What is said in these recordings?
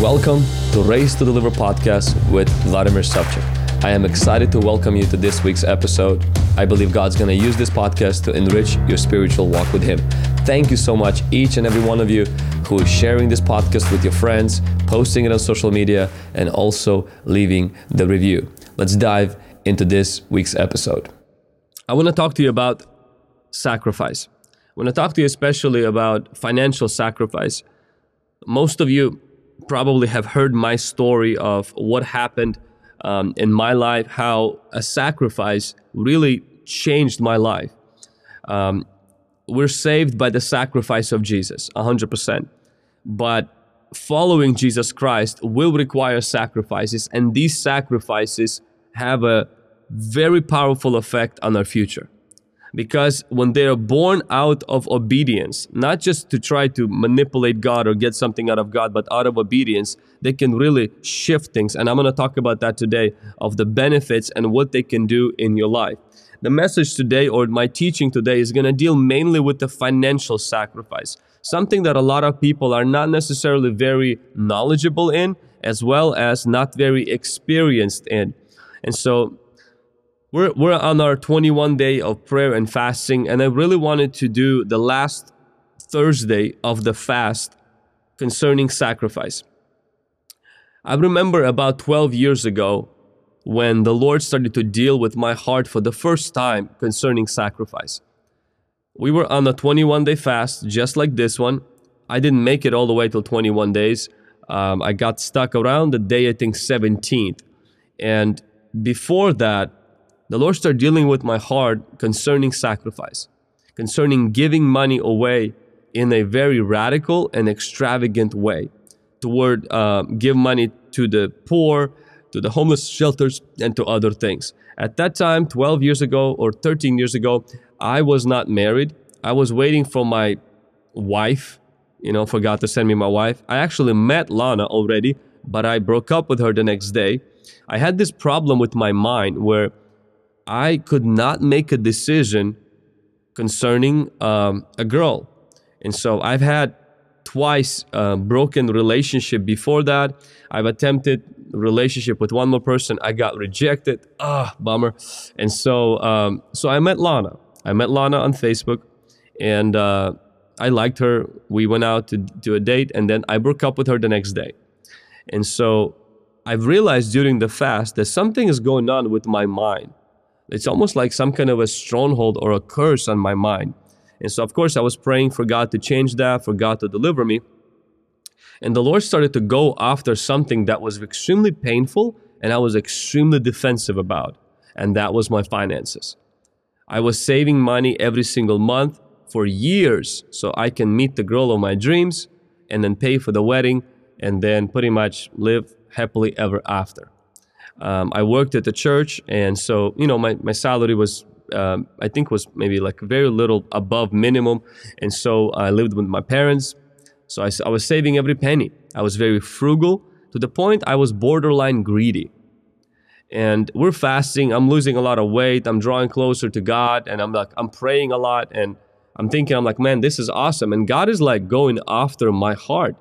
Welcome to Raised to Deliver podcast with Vladimir Savchuk. I am excited to welcome you to this week's episode. I believe God's going to use this podcast to enrich your spiritual walk with Him. Thank you so much, each and every one of you who is sharing this podcast with your friends, posting it on social media, and also leaving the review. Let's dive into this week's episode. I want to talk to you about sacrifice. I want to talk to you especially about financial sacrifice. Most of you probably have heard my story of what happened um, in my life, how a sacrifice really changed my life. Um, we're saved by the sacrifice of Jesus, 100%. But following Jesus Christ will require sacrifices, and these sacrifices have a very powerful effect on our future because when they are born out of obedience, not just to try to manipulate God or get something out of God, but out of obedience, they can really shift things. And I'm going to talk about that today of the benefits and what they can do in your life. The message today, or my teaching today, is going to deal mainly with the financial sacrifice, something that a lot of people are not necessarily very knowledgeable in, as well as not very experienced in. And so we're, we're on our 21 day of prayer and fasting, and I really wanted to do the last Thursday of the fast concerning sacrifice. I remember about 12 years ago when the Lord started to deal with my heart for the first time concerning sacrifice. We were on a 21 day fast, just like this one. I didn't make it all the way till 21 days. Um, I got stuck around the day, I think, 17th. And before that, the Lord started dealing with my heart concerning sacrifice, concerning giving money away in a very radical and extravagant way toward uh, give money to the poor, to the homeless shelters, and to other things. At that time, 12 years ago or 13 years ago, I was not married. I was waiting for my wife, you know, for God to send me my wife. I actually met Lana already, but I broke up with her the next day. I had this problem with my mind where I could not make a decision concerning um, a girl. And so I've had twice uh, broken relationship before that. I've attempted relationship with one more person. I got rejected. Ah, bummer. And so, um, so I met Lana. I met Lana on Facebook, and uh, I liked her. We went out to do a date, and then I broke up with her the next day. And so I've realized during the fast that something is going on with my mind. It's almost like some kind of a stronghold or a curse on my mind. And so, of course, I was praying for God to change that, for God to deliver me. And the Lord started to go after something that was extremely painful and I was extremely defensive about. And that was my finances. I was saving money every single month for years so I can meet the girl of my dreams and then pay for the wedding and then pretty much live happily ever after. Um, I worked at the church, and so you know my, my salary was um, I think was maybe like very little above minimum, and so I lived with my parents. So I, I was saving every penny. I was very frugal to the point I was borderline greedy. And we're fasting. I'm losing a lot of weight. I'm drawing closer to God, and I'm like I'm praying a lot, and I'm thinking I'm like, man, this is awesome. And God is like going after my heart.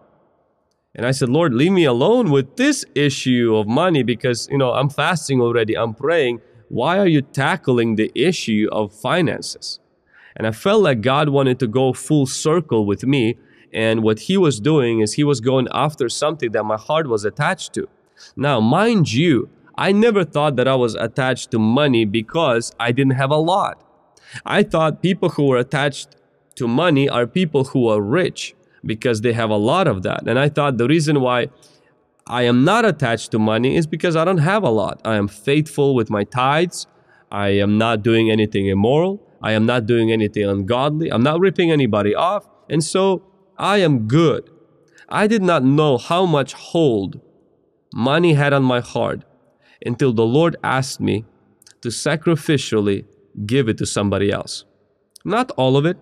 And I said, Lord, leave me alone with this issue of money because, you know, I'm fasting already, I'm praying. Why are you tackling the issue of finances? And I felt like God wanted to go full circle with me. And what He was doing is He was going after something that my heart was attached to. Now, mind you, I never thought that I was attached to money because I didn't have a lot. I thought people who were attached to money are people who are rich because they have a lot of that. And I thought the reason why I am not attached to money is because I don't have a lot. I am faithful with my tithes. I am not doing anything immoral. I am not doing anything ungodly. I'm not ripping anybody off. And so I am good. I did not know how much hold money had on my heart until the Lord asked me to sacrificially give it to somebody else. Not all of it,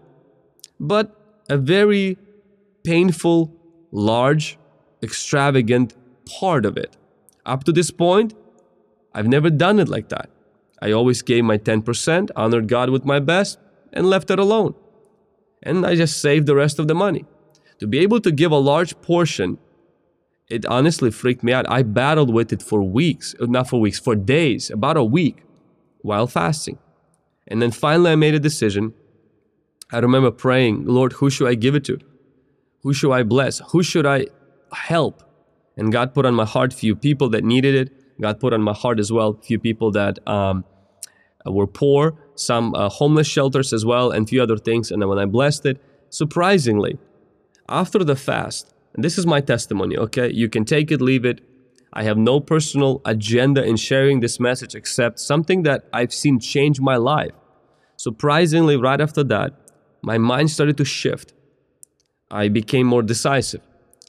but a very painful, large, extravagant part of it. Up to this point, I've never done it like that. I always gave my 10%, honored God with my best, and left it alone. And I just saved the rest of the money. To be able to give a large portion it honestly freaked me out. I battled with it for weeks, uh, not for weeks, for days, about a week while fasting. And then finally I made a decision. I remember praying, Lord, who should I give it to? Who should I bless? Who should I help? And God put on my heart few people that needed it. God put on my heart as well few people that um, were poor, some uh, homeless shelters as well, and few other things. And then when I blessed it, surprisingly, after the fast, and this is my testimony, okay? You can take it, leave it. I have no personal agenda in sharing this message except something that I've seen change my life. Surprisingly, right after that, my mind started to shift. I became more decisive.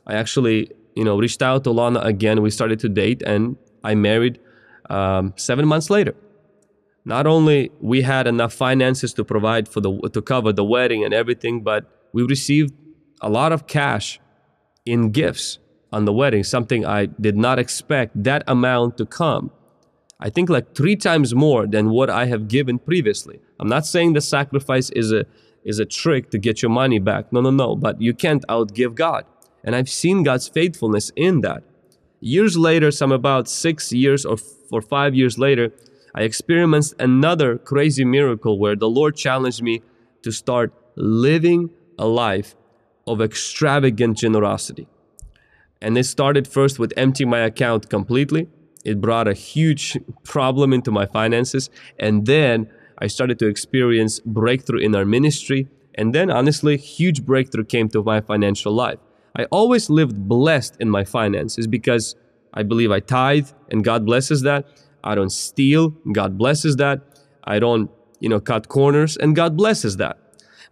I actually, you know, reached out to Lana again. We started to date, and I married um, seven months later. Not only we had enough finances to provide for the to cover the wedding and everything, but we received a lot of cash in gifts on the wedding, something I did not expect that amount to come. I think like three times more than what I have given previously. I'm not saying the sacrifice is a is a trick to get your money back. No, no, no. But you can't outgive God. And I've seen God's faithfulness in that. Years later, some about six years or, or five years later, I experienced another crazy miracle where the Lord challenged me to start living a life of extravagant generosity. And it started first with emptying my account completely. It brought a huge problem into my finances. And then I started to experience breakthrough in our ministry. And then, honestly, huge breakthrough came to my financial life. I always lived blessed in my finances because I believe I tithe and God blesses that. I don't steal, God blesses that. I don't, you know, cut corners and God blesses that.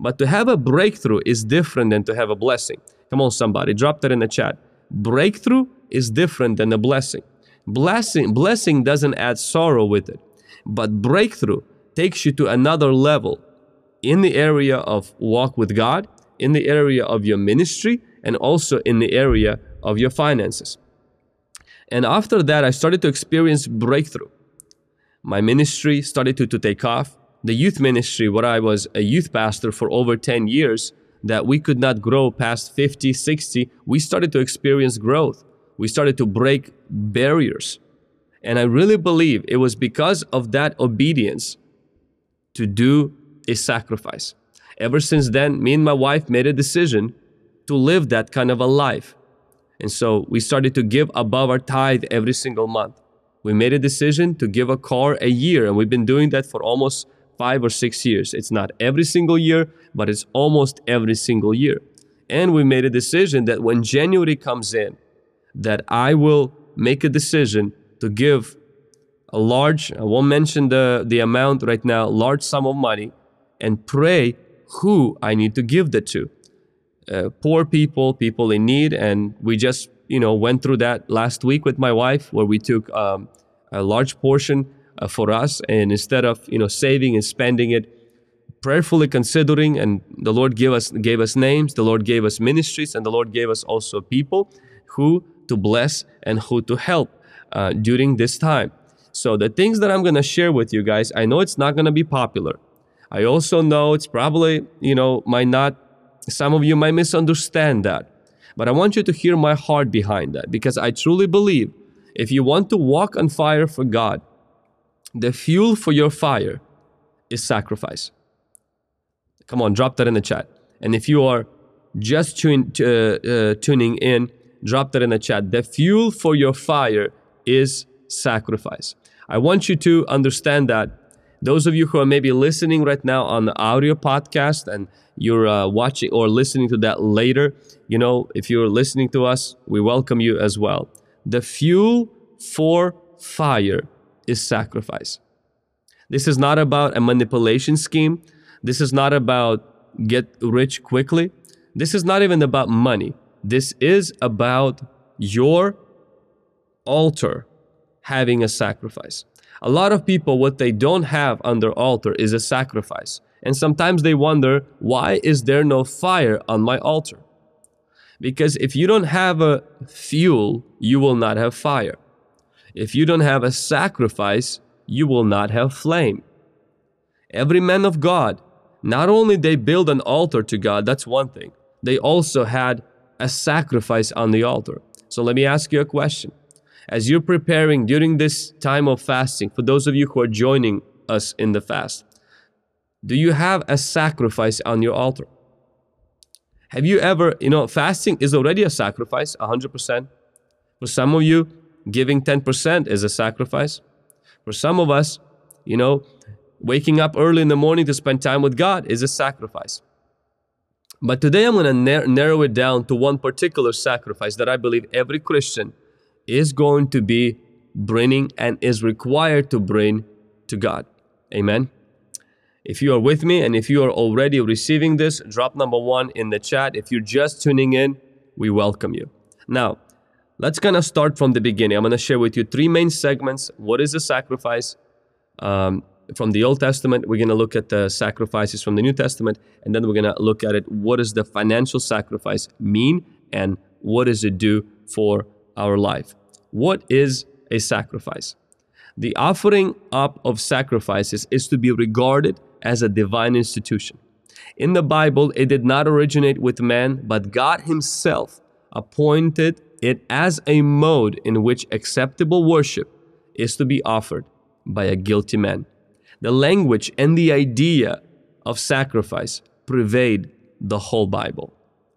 But to have a breakthrough is different than to have a blessing. Come on, somebody, drop that in the chat. Breakthrough is different than a blessing. Blessing, blessing doesn't add sorrow with it, but breakthrough takes you to another level in the area of walk with God, in the area of your ministry, and also in the area of your finances. And after that, I started to experience breakthrough. My ministry started to, to take off the youth ministry, where I was a youth pastor for over 10 years, that we could not grow past 50, 60, we started to experience growth. We started to break barriers. And I really believe it was because of that obedience to do a sacrifice. Ever since then, me and my wife made a decision to live that kind of a life. And so we started to give above our tithe every single month. We made a decision to give a car a year, and we've been doing that for almost five or six years. It's not every single year, but it's almost every single year. And we made a decision that when January comes in, that I will make a decision to give a large, I won't mention the, the amount right now, large sum of money, and pray who I need to give that to. Uh, poor people, people in need, and we just, you know, went through that last week with my wife, where we took um, a large portion uh, for us and instead of you know saving and spending it prayerfully considering and the lord gave us gave us names the lord gave us ministries and the lord gave us also people who to bless and who to help uh, during this time so the things that i'm going to share with you guys i know it's not going to be popular i also know it's probably you know might not some of you might misunderstand that but i want you to hear my heart behind that because i truly believe if you want to walk on fire for god the fuel for your fire is sacrifice. Come on, drop that in the chat. And if you are just tune, uh, uh, tuning in, drop that in the chat. The fuel for your fire is sacrifice. I want you to understand that those of you who are maybe listening right now on the audio podcast and you're uh, watching or listening to that later, you know, if you're listening to us, we welcome you as well. The fuel for fire is sacrifice. This is not about a manipulation scheme. This is not about get rich quickly. This is not even about money. This is about your altar having a sacrifice. A lot of people, what they don't have on their altar is a sacrifice. And sometimes they wonder, why is there no fire on my altar? Because if you don't have a fuel, you will not have fire. If you don't have a sacrifice, you will not have flame. Every man of God, not only they build an altar to God, that's one thing. They also had a sacrifice on the altar. So let me ask you a question. As you're preparing during this time of fasting, for those of you who are joining us in the fast, do you have a sacrifice on your altar? Have you ever, you know, fasting is already a sacrifice, 100%. For some of you, giving 10% is a sacrifice. For some of us, you know, waking up early in the morning to spend time with God is a sacrifice. But today I'm going to narrow it down to one particular sacrifice that I believe every Christian is going to be bringing and is required to bring to God. Amen. If you are with me and if you are already receiving this, drop number one in the chat. If you're just tuning in, we welcome you. Now, let's kind of start from the beginning. I'm going to share with you three main segments. What is a sacrifice? Um, from the Old Testament, we're going to look at the sacrifices from the New Testament, and then we're going to look at it. What does the financial sacrifice mean, and what does it do for our life? What is a sacrifice? The offering up of sacrifices is to be regarded as a divine institution. In the Bible, it did not originate with man, but God Himself appointed it as a mode in which acceptable worship is to be offered by a guilty man. The language and the idea of sacrifice pervade the whole Bible.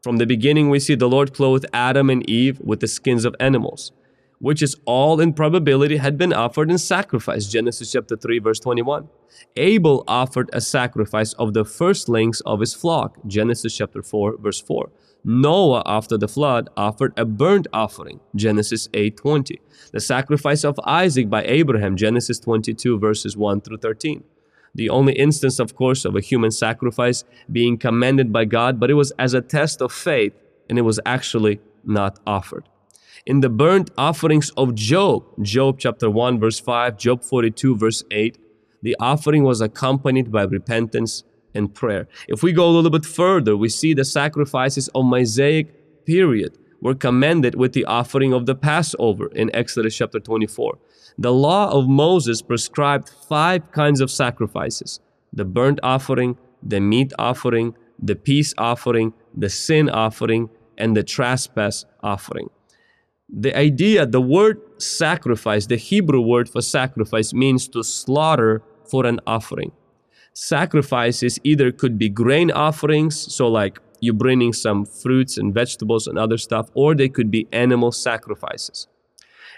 From the beginning, we see the Lord clothed Adam and Eve with the skins of animals which is all in probability had been offered in sacrifice. Genesis chapter 3, verse 21. Abel offered a sacrifice of the firstlings of his flock. Genesis chapter 4, verse 4. Noah, after the flood, offered a burnt offering. Genesis 8, 20. The sacrifice of Isaac by Abraham. Genesis 22, verses 1 through 13 the only instance, of course, of a human sacrifice being commended by God, but it was as a test of faith and it was actually not offered in the burnt offerings of Job, Job chapter 1, verse 5, Job 42, verse 8, the offering was accompanied by repentance and prayer. If we go a little bit further, we see the sacrifices of Mosaic period were commended with the offering of the Passover in Exodus chapter 24. The law of Moses prescribed five kinds of sacrifices the burnt offering, the meat offering, the peace offering, the sin offering, and the trespass offering the idea, the word sacrifice, the Hebrew word for sacrifice means to slaughter for an offering. Sacrifices either could be grain offerings, so like you bringing some fruits and vegetables and other stuff, or they could be animal sacrifices.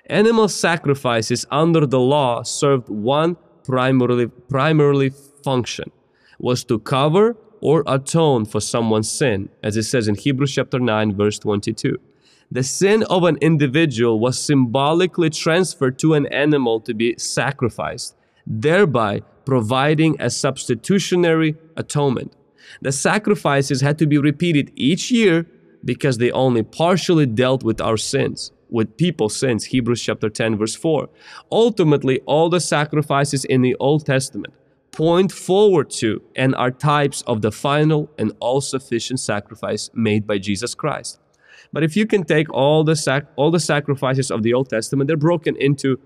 Animal sacrifices under the law served one primarily, primarily function, was to cover or atone for someone's sin, as it says in Hebrews chapter 9, verse 22 the sin of an individual was symbolically transferred to an animal to be sacrificed, thereby providing a substitutionary atonement. The sacrifices had to be repeated each year because they only partially dealt with our sins, with people since Hebrews chapter 10, verse 4. Ultimately, all the sacrifices in the Old Testament point forward to and are types of the final and all sufficient sacrifice made by Jesus Christ. But if you can take all the sac- all the sacrifices of the Old Testament, they're broken into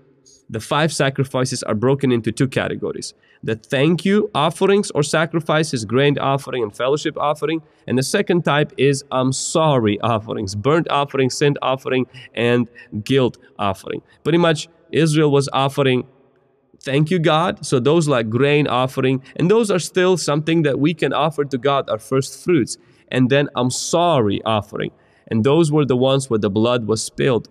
the five sacrifices are broken into two categories. The thank you offerings or sacrifices, grain offering and fellowship offering. And the second type is I'm sorry offerings, burnt offering, sin offering, and guilt offering. Pretty much Israel was offering thank you God. So those like grain offering, and those are still something that we can offer to God, our first fruits. And then I'm sorry offering and those were the ones where the blood was spilled.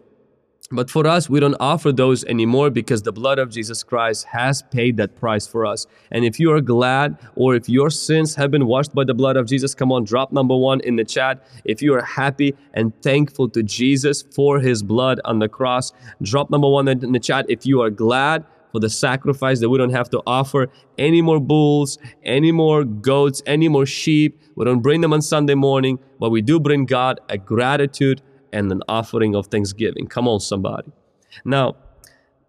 But for us, we don't offer those anymore because the blood of Jesus Christ has paid that price for us. And if you are glad or if your sins have been washed by the blood of Jesus, come on, drop number one in the chat. If you are happy and thankful to Jesus for his blood on the cross, drop number one in the chat. If you are glad for the sacrifice that we don't have to offer any more bulls, any more goats, any more sheep. We don't bring them on Sunday morning, but we do bring God a gratitude and an offering of thanksgiving. Come on, somebody. Now,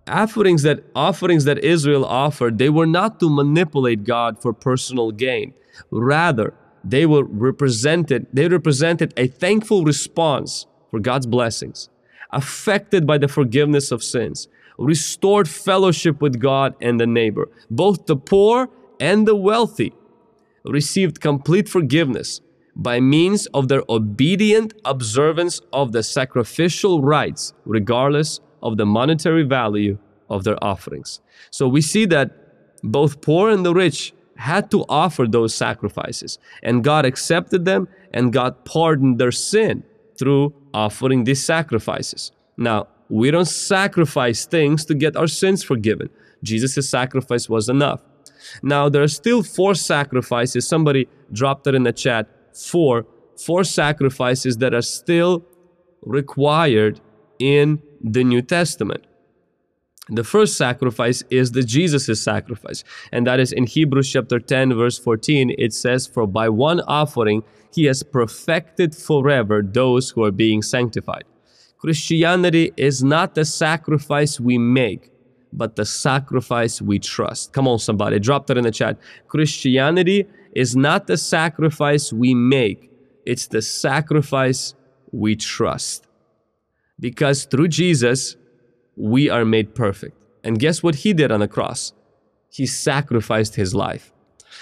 offerings that offerings that Israel offered, they were not to manipulate God for personal gain. Rather, they were represented, they represented a thankful response for God's blessings, affected by the forgiveness of sins, restored fellowship with God and the neighbor. Both the poor and the wealthy received complete forgiveness by means of their obedient observance of the sacrificial rites, regardless of the monetary value of their offerings. So we see that both poor and the rich had to offer those sacrifices, and God accepted them, and God pardoned their sin through offering these sacrifices. Now, we don't sacrifice things to get our sins forgiven. Jesus' sacrifice was enough. Now, there are still four sacrifices. Somebody dropped it in the chat. Four, four sacrifices that are still required in the New Testament. The first sacrifice is the Jesus' sacrifice, and that is in Hebrews chapter 10, verse 14. It says, For by one offering he has perfected forever those who are being sanctified. Christianity is not the sacrifice we make, but the sacrifice we trust. Come on, somebody, drop that in the chat. Christianity is not the sacrifice we make, it's the sacrifice we trust. Because through Jesus, we are made perfect. And guess what he did on the cross? He sacrificed his life.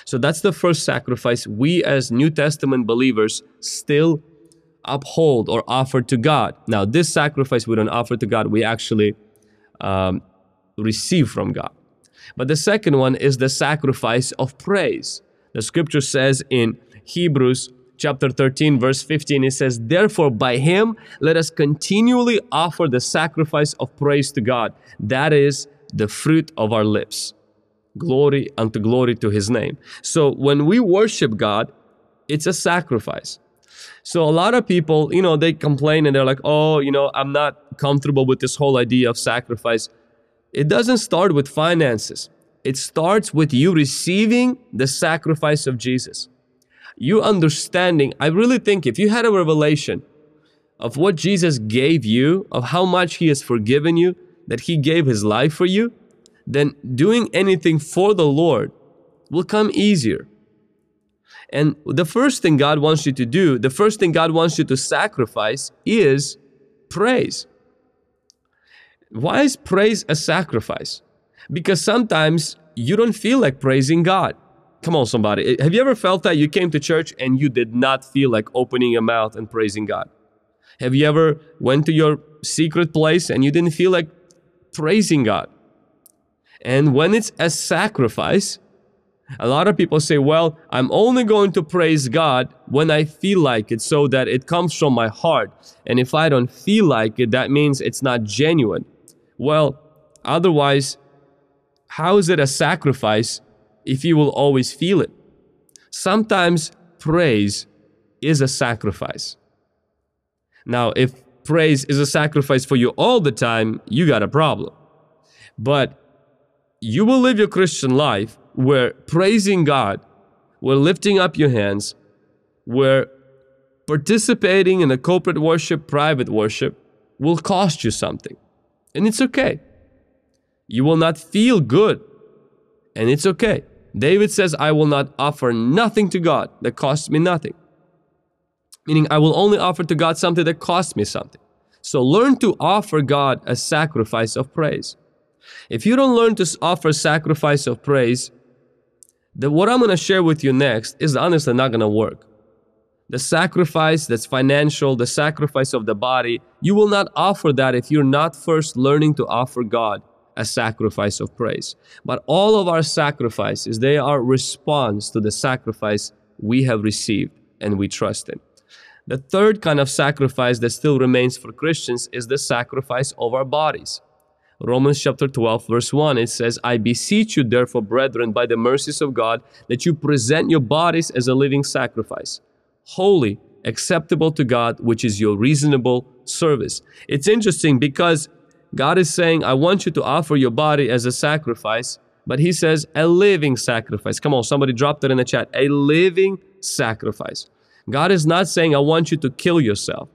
So that's the first sacrifice we as New Testament believers still uphold or offer to God. Now, this sacrifice we don't offer to God, we actually um, receive from God. But the second one is the sacrifice of praise. The scripture says in Hebrews chapter 13, verse 15, it says, Therefore, by him let us continually offer the sacrifice of praise to God. That is the fruit of our lips. Glory unto glory to his name. So when we worship God, it's a sacrifice. So a lot of people, you know, they complain and they're like, oh, you know, I'm not comfortable with this whole idea of sacrifice. It doesn't start with finances. It starts with you receiving the sacrifice of Jesus. You understanding, I really think if you had a revelation of what Jesus gave you, of how much He has forgiven you, that He gave His life for you, then doing anything for the Lord will come easier. And the first thing God wants you to do, the first thing God wants you to sacrifice is praise. Why is praise a sacrifice? Because sometimes you don't feel like praising God. Come on, somebody. Eh, have you ever felt that you came to church and you did not feel like opening your mouth and praising God? Have you ever went to your secret place and you didn't feel like praising God? And when it's a sacrifice, a lot of people say, well, I'm only going to praise God when I feel like it so that it comes from my heart. And if I don't feel like it, that means it's not genuine. Well, otherwise, how is it a sacrifice if you will always feel it? Sometimes praise is a sacrifice. Now, if praise is a sacrifice for you all the time, you got a problem. But you will live your Christian life where praising God, where lifting up your hands, where participating in a corporate worship, private worship will cost you something. And it's okay. You will not feel good. And it's okay. David says, I will not offer nothing to God that costs me nothing. Meaning, I will only offer to God something that costs me something. So learn to offer God a sacrifice of praise. If you don't learn to offer sacrifice of praise, then what I'm going to share with you next is honestly not going to work. The sacrifice that's financial, the sacrifice of the body, you will not offer that if you're not first learning to offer God a sacrifice of praise. But all of our sacrifices, they are response to the sacrifice we have received and we trust in. The third kind of sacrifice that still remains for Christians is the sacrifice of our bodies. Romans chapter 12, verse 1, it says, I beseech you, therefore, brethren, by the mercies of God, that you present your bodies as a living sacrifice, holy, acceptable to God, which is your reasonable service. It's interesting because God is saying, I want you to offer your body as a sacrifice, but He says, a living sacrifice. Come on, somebody dropped that in the chat. A living sacrifice. God is not saying, I want you to kill yourself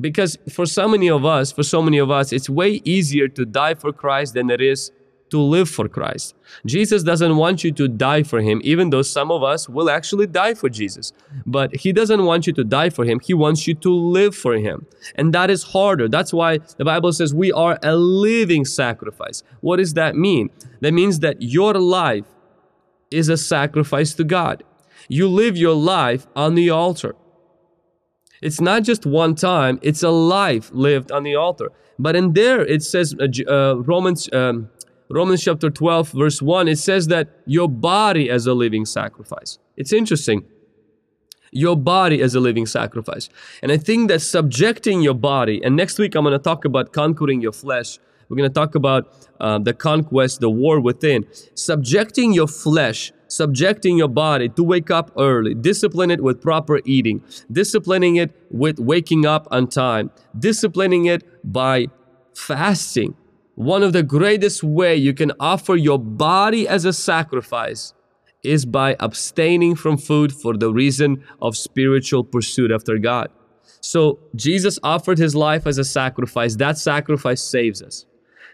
because for so many of us, for so many of us, it's way easier to die for Christ than it is to live for Christ. Jesus doesn't want you to die for Him, even though some of us will actually die for Jesus. But He doesn't want you to die for Him, He wants you to live for Him. And that is harder. That's why the Bible says we are a living sacrifice. What does that mean? That means that your life is a sacrifice to God. You live your life on the altar. It's not just one time, it's a life lived on the altar. But in there, it says, uh, uh, Romans, um, Romans chapter 12, verse 1, it says that your body as a living sacrifice. It's interesting. Your body as a living sacrifice. And I think that subjecting your body, and next week I'm going to talk about conquering your flesh. We're going to talk about uh, the conquest, the war within. Subjecting your flesh subjecting your body to wake up early, discipline it with proper eating, disciplining it with waking up on time, disciplining it by fasting. One of the greatest way you can offer your body as a sacrifice is by abstaining from food for the reason of spiritual pursuit after God. So Jesus offered his life as a sacrifice. That sacrifice saves us.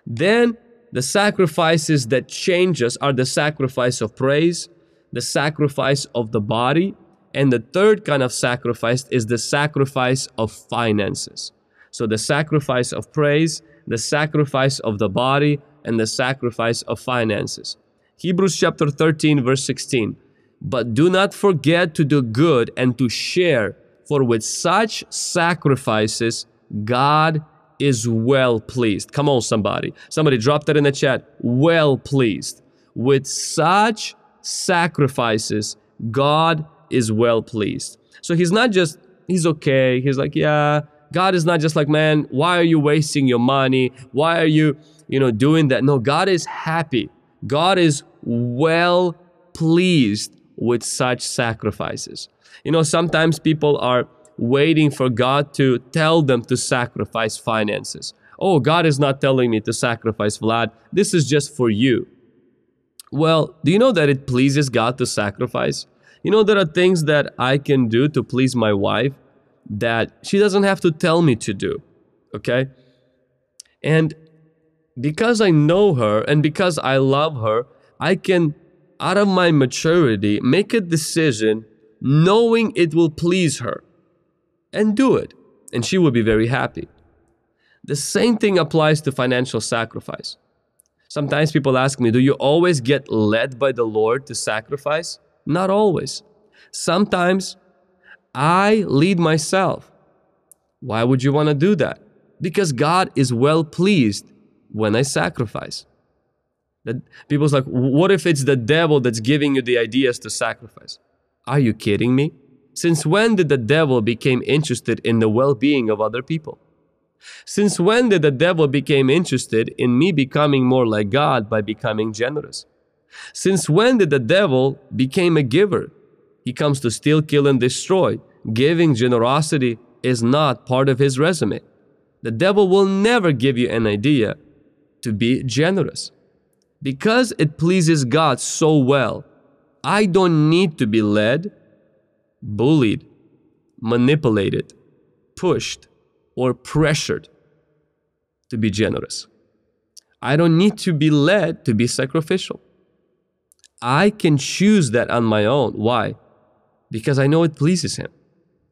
Then the sacrifices that change us are the sacrifice of praise, the sacrifice of the body, and the third kind of sacrifice is the sacrifice of finances. So the sacrifice of praise, the sacrifice of the body, and the sacrifice of finances. Hebrews chapter 13, verse 16. But do not forget to do good and to share, for with such sacrifices, God is well pleased. Come on, somebody. Somebody drop that in the chat. Well pleased. With such sacrifices, God is well pleased. So he's not just, he's okay. He's like, yeah, God is not just like, man, why are you wasting your money? Why are you, you know, doing that? No, God is happy. God is well pleased with such sacrifices. You know, sometimes people are waiting for God to tell them to sacrifice finances. Oh, God is not telling me to sacrifice Vlad. This is just for you. Well, do you know that it pleases God to sacrifice? You know, there are things that I can do to please my wife that she doesn't have to tell me to do. Okay? And because I know her and because I love her, I can, out of my maturity, make a decision knowing it will please her and do it, and she will be very happy. The same thing applies to financial sacrifice. Sometimes people ask me, Do you always get led by the Lord to sacrifice? Not always. Sometimes I lead myself. Why would you want to do that? Because God is well pleased when I sacrifice. That people's like, what if it's the devil that's giving you the ideas to sacrifice? Are you kidding me? Since when did the devil become interested in the well-being of other people? Since when did the devil become interested in me becoming more like God by becoming generous? Since when did the devil become a giver? He comes to steal, kill, and destroy. Giving generosity is not part of his resume. The devil will never give you an idea to be generous. Because it pleases God so well, I don't need to be led bullied, manipulated, pushed, or pressured to be generous. I don't need to be led to be sacrificial. I can choose that on my own. Why? Because I know it pleases Him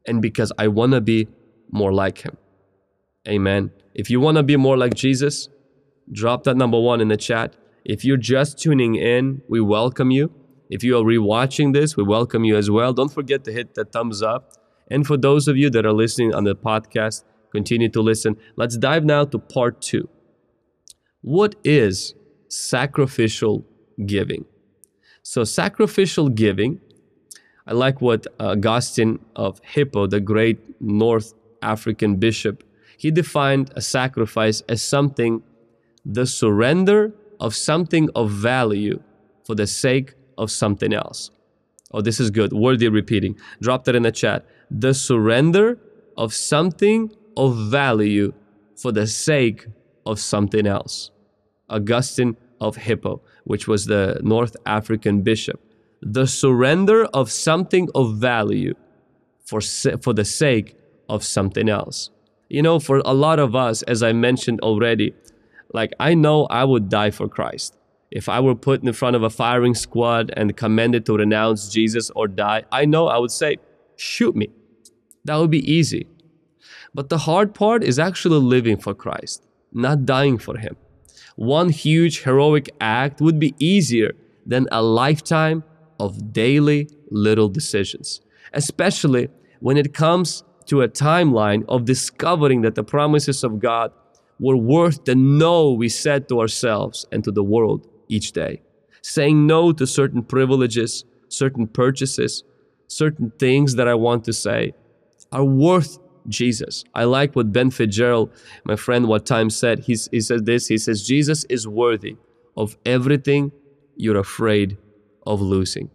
and because I want to be more like Him. Amen. If you want to be more like Jesus, drop that number one in the chat. If you're just tuning in, we welcome you. If you are rewatching this, we welcome you as well. Don't forget to hit the thumbs up. And for those of you that are listening on the podcast, continue to listen. Let's dive now to part two. What is sacrificial giving? So, sacrificial giving, I like what uh, Augustine of Hippo, the great North African bishop, he defined a sacrifice as something, the surrender of something of value for the sake of something else. Oh, this is good. Worthy repeating. Drop that in the chat. The surrender of something of value for the sake of something else. Augustine of Hippo, which was the North African bishop. The surrender of something of value for, for the sake of something else. You know, for a lot of us, as I mentioned already, like I know I would die for Christ. If I were put in front of a firing squad and commanded to renounce Jesus or die, I know I would say, shoot me. That would be easy. But the hard part is actually living for Christ, not dying for Him. One huge heroic act would be easier than a lifetime of daily little decisions, especially when it comes to a timeline of discovering that the promises of God were worth the no we said to ourselves and to the world each day. Saying no to certain privileges, certain purchases, certain things that I want to say are worth Jesus. I like what Ben Fitzgerald, my friend, what time said. He's, he says this. He says, Jesus is worthy of everything you're afraid of losing.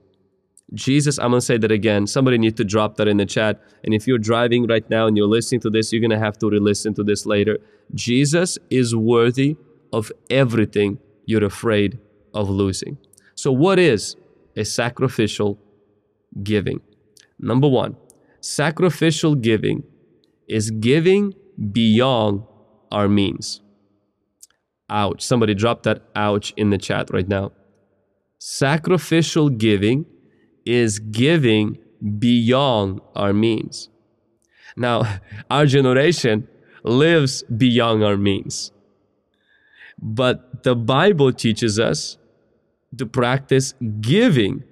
Jesus, I'm gonna say that again. Somebody need to drop that in the chat. And if you're driving right now and you're listening to this, you're gonna have to re-listen to this later. Jesus is worthy of everything you're afraid of losing. So, what is a sacrificial giving? Number one, sacrificial giving is giving beyond our means. Ouch. Somebody drop that ouch in the chat right now. Sacrificial giving is giving beyond our means. Now, our generation lives beyond our means. But the Bible teaches us to practice giving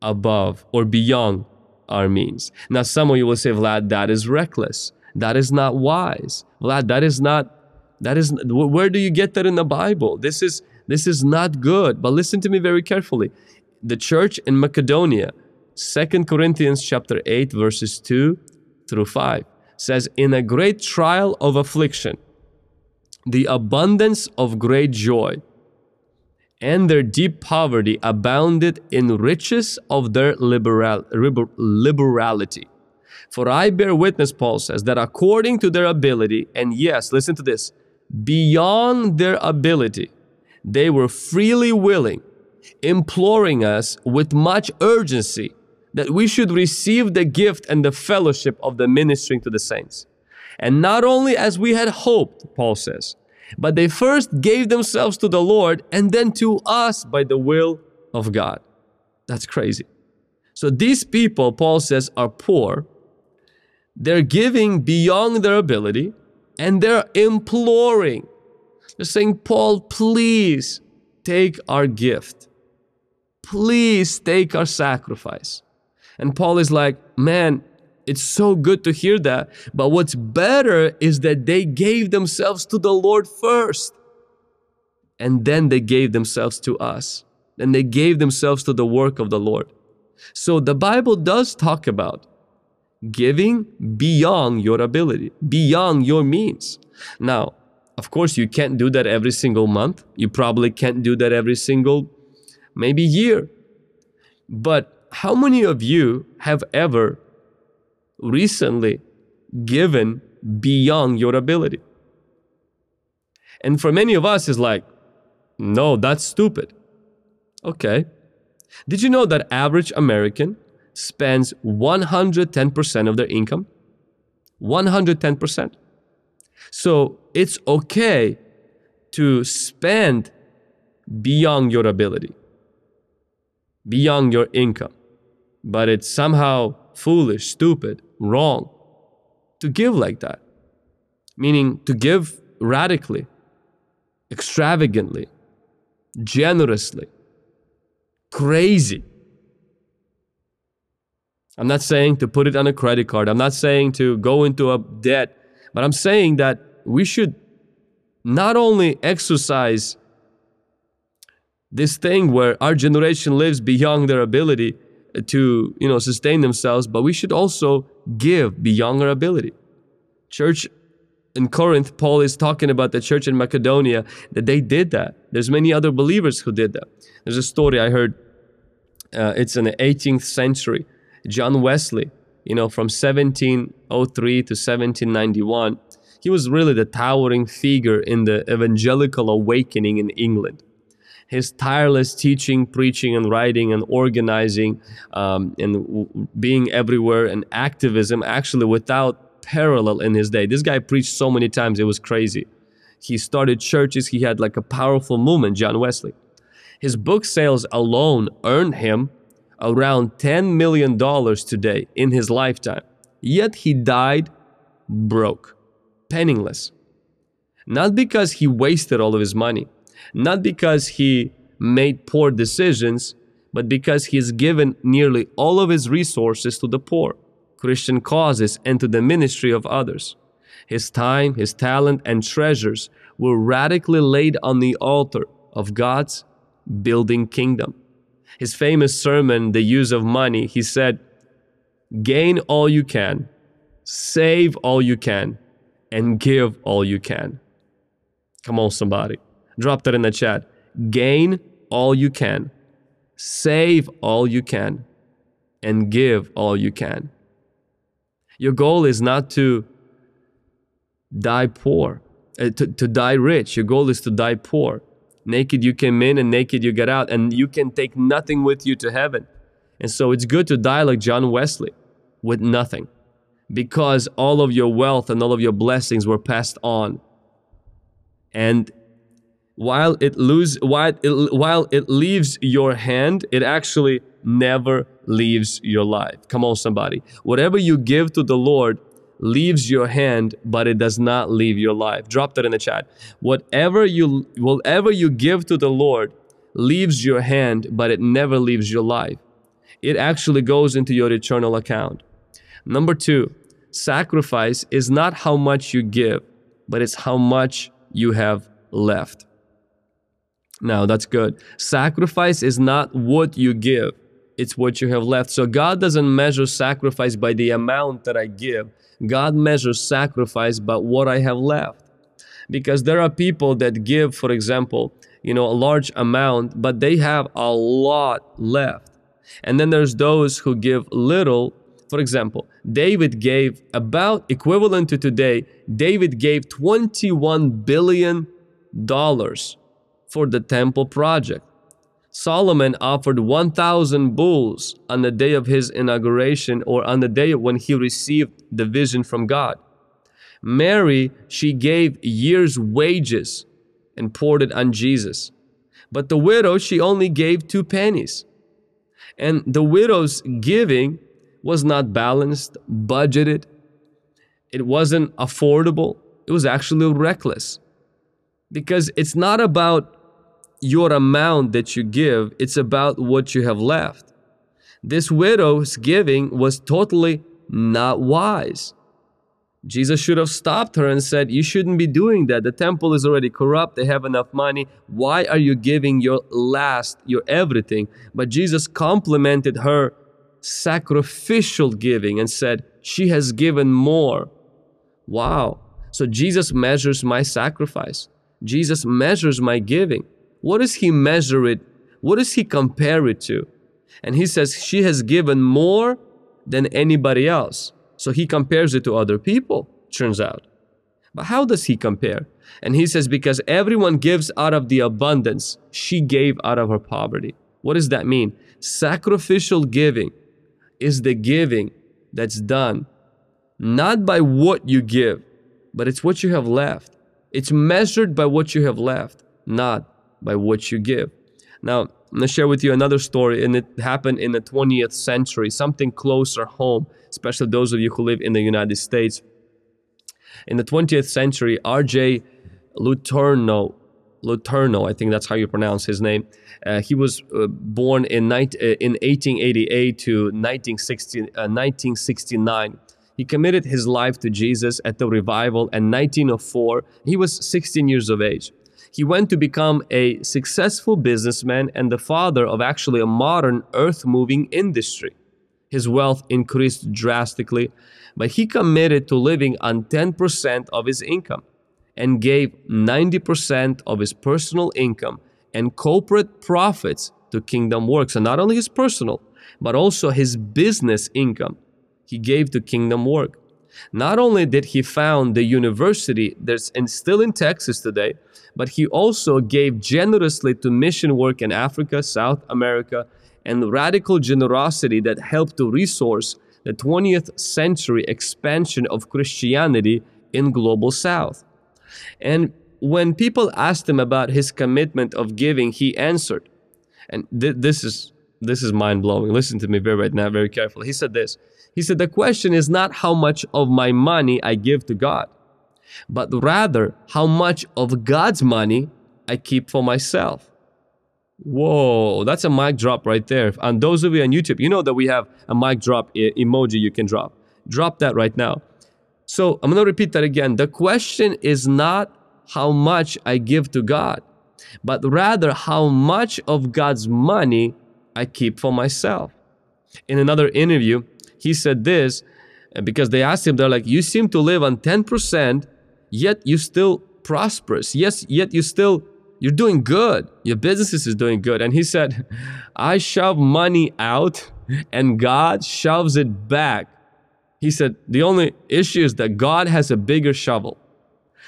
above or beyond our means. Now, some of you will say, Vlad, that is reckless. That is not wise. Vlad, that is not, that is, where do you get that in the Bible? This is, this is not good. But listen to me very carefully. The church in Macedonia, Second Corinthians chapter 8, verses 2 through 5, says, In a great trial of affliction, the abundance of great joy and their deep poverty abounded in riches of their liberal, liberality. For I bear witness, Paul says, that according to their ability, and yes, listen to this, beyond their ability, they were freely willing, imploring us with much urgency that we should receive the gift and the fellowship of the ministering to the saints. And not only as we had hoped, Paul says, but they first gave themselves to the Lord and then to us by the will of God. That's crazy. So these people, Paul says, are poor. They're giving beyond their ability and they're imploring. They're saying, Paul, please take our gift. Please take our sacrifice. And Paul is like, man, it's so good to hear that. But what's better is that they gave themselves to the Lord first. And then they gave themselves to us. And they gave themselves to the work of the Lord. So the Bible does talk about giving beyond your ability, beyond your means. Now, of course, you can't do that every single month. You probably can't do that every single, maybe year. But how many of you have ever recently given beyond your ability? And for many of us, it's like, no, that's stupid. Okay. Did you know that average American spends 110% of their income? 110%. So it's okay to spend beyond your ability, beyond your income but it's somehow foolish, stupid, wrong to give like that. Meaning to give radically, extravagantly, generously, crazy. I'm not saying to put it on a credit card. I'm not saying to go into a debt, but I'm saying that we should not only exercise this thing where our generation lives beyond their ability, to you know sustain themselves but we should also give beyond our ability. Church in corinth paul is talking about the church in macedonia that they did that. There's many other believers who did that. There's a story i heard uh, it's in the 18th century. John wesley you know from 1703 to 1791 he was really the towering figure in the evangelical awakening in england his tireless teaching, preaching, and writing, and organizing, um, and w- being everywhere, and activism actually without parallel in his day. This guy preached so many times, it was crazy. He started churches, he had like a powerful movement, John Wesley. His book sales alone earned him around $10 million today in his lifetime. Yet he died broke, penniless. Not because he wasted all of his money, not because he made poor decisions, but because he's given nearly all of his resources to the poor. Christian causes and to the ministry of others. His time, his talent, and treasures were radically laid on the altar of God's building kingdom. His famous sermon, The Use of Money, he said, Gain all you can, save all you can, and give all you can. Come on, somebody. Drop that in the chat. Gain all you can, save all you can, and give all you can. Your goal is not to die poor, uh, to, to die rich. Your goal is to die poor. Naked you came in and naked you get out, and you can take nothing with you to heaven. And so it's good to die like John Wesley with nothing because all of your wealth and all of your blessings were passed on. And while it lose while it, while it leaves your hand, it actually never leaves your life. Come on somebody. Whatever you give to the Lord leaves your hand, but it does not leave your life. Drop that in the chat. Whatever you whatever you give to the Lord leaves your hand, but it never leaves your life. It actually goes into your eternal account. Number two, sacrifice is not how much you give, but it's how much you have left. Now that's good. Sacrifice is not what you give, it's what you have left. So God doesn't measure sacrifice by the amount that I give, God measures sacrifice by what I have left. Because there are people that give, for example, you know, a large amount, but they have a lot left. And then there's those who give little for example, David gave about equivalent to today, David gave 21 billion dollars for the temple project. Solomon offered 1,000 bulls on the day of his inauguration or on the day when he received the vision from God. Mary, she gave year's wages and poured it on Jesus. But the widow, she only gave two pennies. And the widow's giving was not balanced, budgeted. It wasn't affordable. It was actually reckless. Because it's not about your amount that you give, it's about what you have left. This widow's giving was totally not wise. Jesus should have stopped her and said, You shouldn't be doing that. The temple is already corrupt. They have enough money. Why are you giving your last, your everything? But Jesus complimented her sacrificial giving and said, She has given more. Wow. So Jesus measures my sacrifice. Jesus measures my giving. What does he measure it? What does he compare it to? And he says, She has given more than anybody else. So he compares it to other people, turns out. But how does he compare? And he says, Because everyone gives out of the abundance, she gave out of her poverty. What does that mean? Sacrificial giving is the giving that's done not by what you give, but it's what you have left. It's measured by what you have left, not by what you give. Now, I'm going to share with you another story, and it happened in the 20th century, something closer home, especially those of you who live in the United States. In the 20th century, R.J. Luterno, Letourneau, I think that's how you pronounce his name. Uh, he was uh, born in, ni- uh, in 1888 to 1960, 1969. Uh, he committed his life to Jesus at the revival in 1904. He was 16 years of age. He went to become a successful businessman and the father of actually a modern earth moving industry. His wealth increased drastically, but he committed to living on 10% of his income and gave 90% of his personal income and corporate profits to Kingdom Works. And not only his personal, but also his business income he gave to Kingdom Work. Not only did he found the university that's in, still in Texas today, but he also gave generously to mission work in Africa, South America, and radical generosity that helped to resource the 20th century expansion of Christianity in global South. And when people asked him about his commitment of giving, he answered, and th- this is this is mind blowing. Listen to me very right now, very carefully. He said this. He said, The question is not how much of my money I give to God, but rather how much of God's money I keep for myself. Whoa, that's a mic drop right there. And those of you on YouTube, you know that we have a mic drop e- emoji you can drop. Drop that right now. So I'm going to repeat that again. The question is not how much I give to God, but rather how much of God's money I keep for myself. In another interview, he said this uh, because they asked him, they're like, You seem to live on 10%, yet you still prosperous. Yes, yet you still you're doing good. Your business is doing good. And he said, I shove money out and God shoves it back. He said, the only issue is that God has a bigger shovel.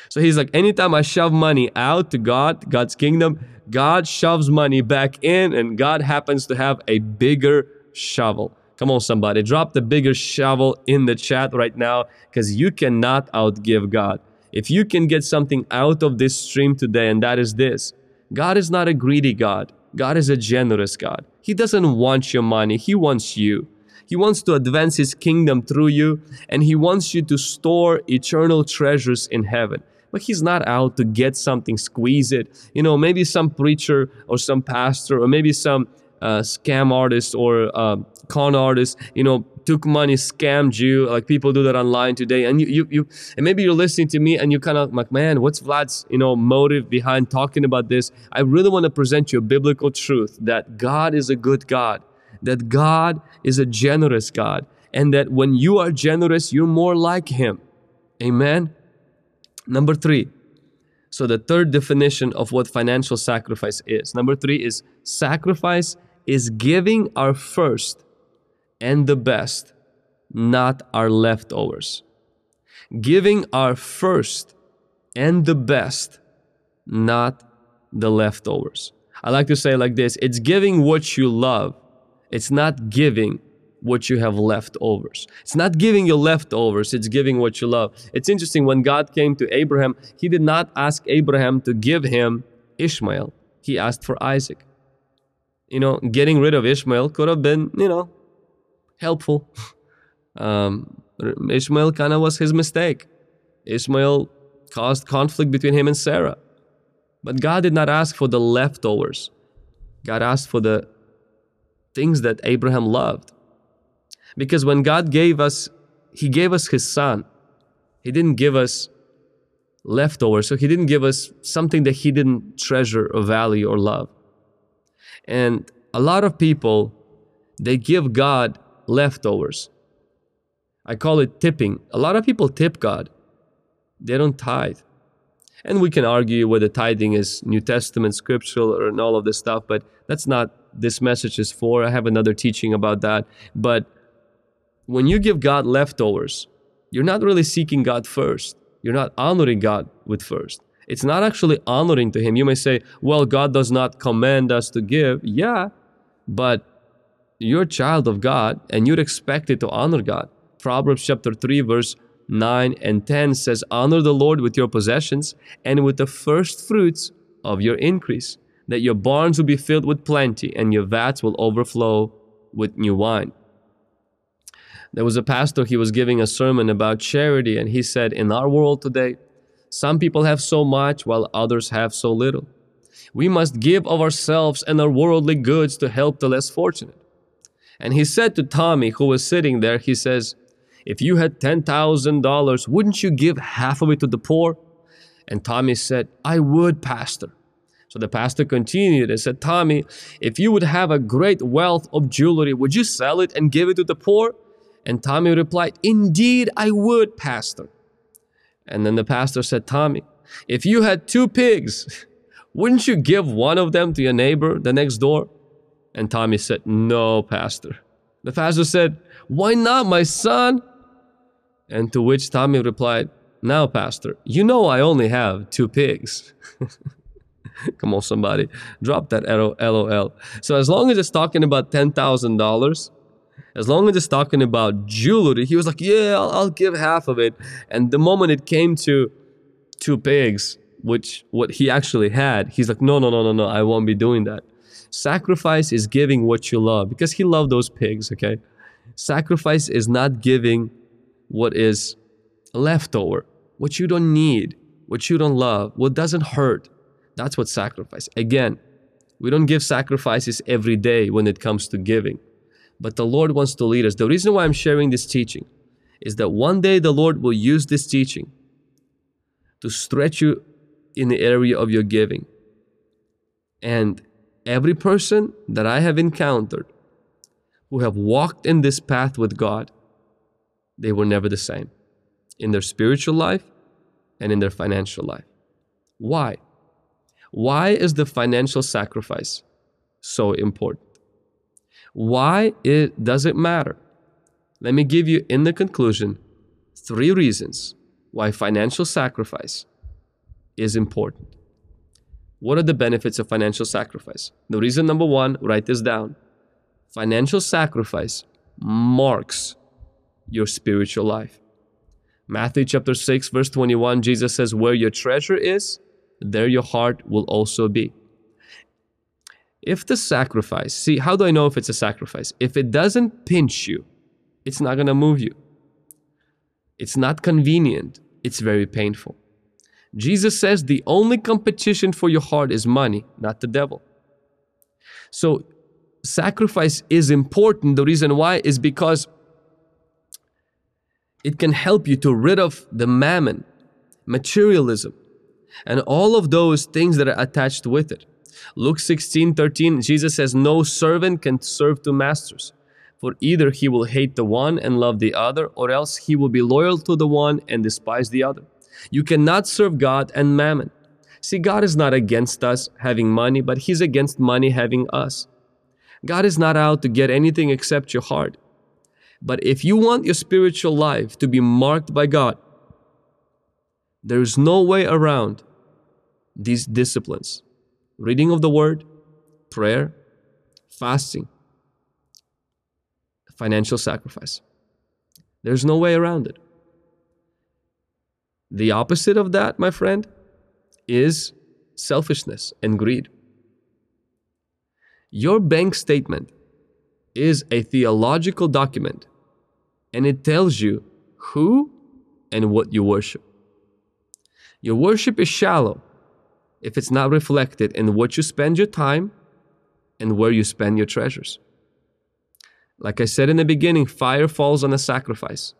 So he's like, anytime I shove money out to God, God's kingdom, God shoves money back in and God happens to have a bigger shovel. Come on, somebody, drop the bigger shovel in the chat right now because you cannot outgive God. If you can get something out of this stream today, and that is this God is not a greedy God, God is a generous God. He doesn't want your money, He wants you. He wants to advance His kingdom through you, and He wants you to store eternal treasures in heaven. But He's not out to get something, squeeze it. You know, maybe some preacher or some pastor or maybe some uh, scam artist or uh, con artist, you know, took money, scammed you, like people do that online today. And you, you, you and maybe you're listening to me and you kind of like, man, what's Vlad's, you know, motive behind talking about this? I really want to present you a biblical truth that God is a good God, that God is a generous God, and that when you are generous, you're more like Him. Amen. Number three. So the third definition of what financial sacrifice is. Number three is sacrifice is giving our first and the best, not our leftovers. Giving our first and the best, not the leftovers. I like to say like this it's giving what you love, it's not giving what you have leftovers. It's not giving you leftovers, it's giving what you love. It's interesting when God came to Abraham, he did not ask Abraham to give him Ishmael, he asked for Isaac. You know, getting rid of Ishmael could have been, you know, helpful. Um, Ishmael kind of was his mistake. Ishmael caused conflict between him and Sarah. But God did not ask for the leftovers. God asked for the things that Abraham loved. Because when God gave us, He gave us His Son. He didn't give us leftovers. So He didn't give us something that He didn't treasure or value or love. And a lot of people, they give God leftovers. I call it tipping. A lot of people tip God, they don't tithe. And we can argue whether tithing is New Testament, scriptural, or and all of this stuff, but that's not this message is for. I have another teaching about that. But when you give God leftovers, you're not really seeking God first. You're not honoring God with first. It's not actually honoring to Him. You may say, well, God does not command us to give. Yeah, but you're a child of God and you're expected to honor God. Proverbs chapter 3, verse 9 and 10 says, Honor the Lord with your possessions and with the first fruits of your increase, that your barns will be filled with plenty and your vats will overflow with new wine. There was a pastor, he was giving a sermon about charity, and he said, In our world today, some people have so much while others have so little. We must give of ourselves and our worldly goods to help the less fortunate. And he said to Tommy, who was sitting there, he says, If you had $10,000, wouldn't you give half of it to the poor? And Tommy said, I would, Pastor. So the pastor continued and said, Tommy, if you would have a great wealth of jewelry, would you sell it and give it to the poor? And Tommy replied, Indeed, I would, Pastor. And then the pastor said, Tommy, if you had two pigs, wouldn't you give one of them to your neighbor the next door? And Tommy said, No, Pastor. The pastor said, Why not, my son? And to which Tommy replied, Now, Pastor, you know I only have two pigs. Come on, somebody, drop that LOL. So, as long as it's talking about $10,000, as long as it's talking about jewelry, he was like, Yeah, I'll, I'll give half of it. And the moment it came to two pigs, which what he actually had, he's like, No, no, no, no, no, I won't be doing that. Sacrifice is giving what you love because he loved those pigs, okay? Sacrifice is not giving what is leftover, what you don't need, what you don't love, what doesn't hurt. That's what sacrifice. Again, we don't give sacrifices every day when it comes to giving, but the Lord wants to lead us. The reason why I'm sharing this teaching is that one day the Lord will use this teaching to stretch you in the area of your giving. And every person that I have encountered who have walked in this path with God, they were never the same in their spiritual life and in their financial life. Why? Why is the financial sacrifice so important? Why it, does it matter? Let me give you in the conclusion three reasons why financial sacrifice is important. What are the benefits of financial sacrifice? The reason number one, write this down. Financial sacrifice marks your spiritual life. Matthew chapter 6, verse 21, Jesus says, Where your treasure is, there your heart will also be. If the sacrifice, see, how do I know if it's a sacrifice? If it doesn't pinch you, it's not going to move you. It's not convenient, it's very painful. Jesus says the only competition for your heart is money, not the devil. So, sacrifice is important. The reason why is because it can help you to rid of the mammon, materialism, and all of those things that are attached with it. Luke 16 13, Jesus says, No servant can serve two masters, for either he will hate the one and love the other, or else he will be loyal to the one and despise the other. You cannot serve God and mammon. See, God is not against us having money, but He's against money having us. God is not out to get anything except your heart. But if you want your spiritual life to be marked by God, there is no way around these disciplines reading of the Word, prayer, fasting, financial sacrifice. There's no way around it. The opposite of that, my friend, is selfishness and greed. Your bank statement is a theological document and it tells you who and what you worship. Your worship is shallow if it's not reflected in what you spend your time and where you spend your treasures. Like I said in the beginning, fire falls on a sacrifice.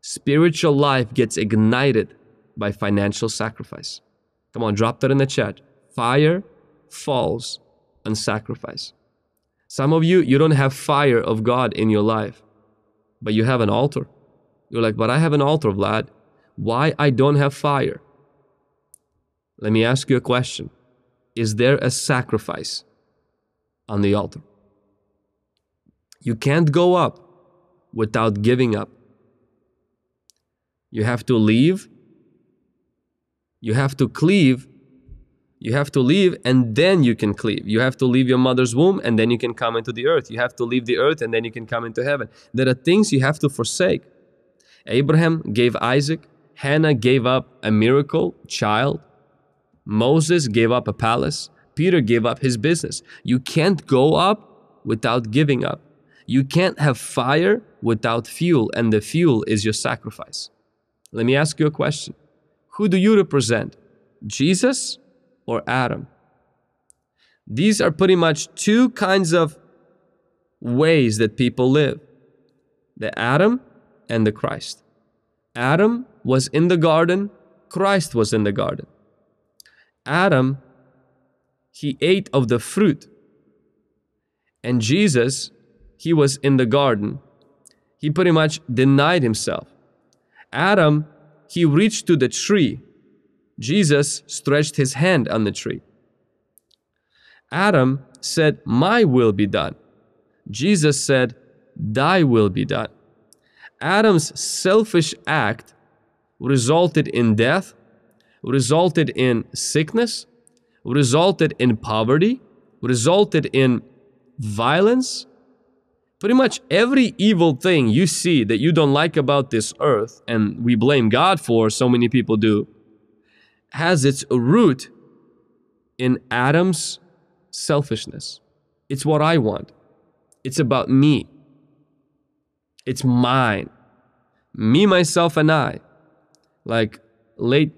Spiritual life gets ignited by financial sacrifice. Come on, drop that in the chat. Fire falls on sacrifice. Some of you, you don't have fire of God in your life, but you have an altar. You're like, but I have an altar, Vlad. Why I don't have fire? Let me ask you a question Is there a sacrifice on the altar? You can't go up without giving up. You have to leave. You have to cleave. You have to leave and then you can cleave. You have to leave your mother's womb and then you can come into the earth. You have to leave the earth and then you can come into heaven. There are things you have to forsake. Abraham gave Isaac. Hannah gave up a miracle child. Moses gave up a palace. Peter gave up his business. You can't go up without giving up. You can't have fire without fuel, and the fuel is your sacrifice. Let me ask you a question Who do you represent, Jesus or Adam? These are pretty much two kinds of ways that people live the Adam and the Christ. Adam was in the garden, Christ was in the garden. Adam, he ate of the fruit. And Jesus, he was in the garden. He pretty much denied himself. Adam, he reached to the tree. Jesus stretched his hand on the tree. Adam said, My will be done. Jesus said, Thy will be done. Adam's selfish act resulted in death resulted in sickness, resulted in poverty, resulted in violence. Pretty much every evil thing you see that you don't like about this earth, and we blame God for, so many people do, has its root in Adam's selfishness. It's what I want. It's about me. It's mine. Me, myself, and I. Like late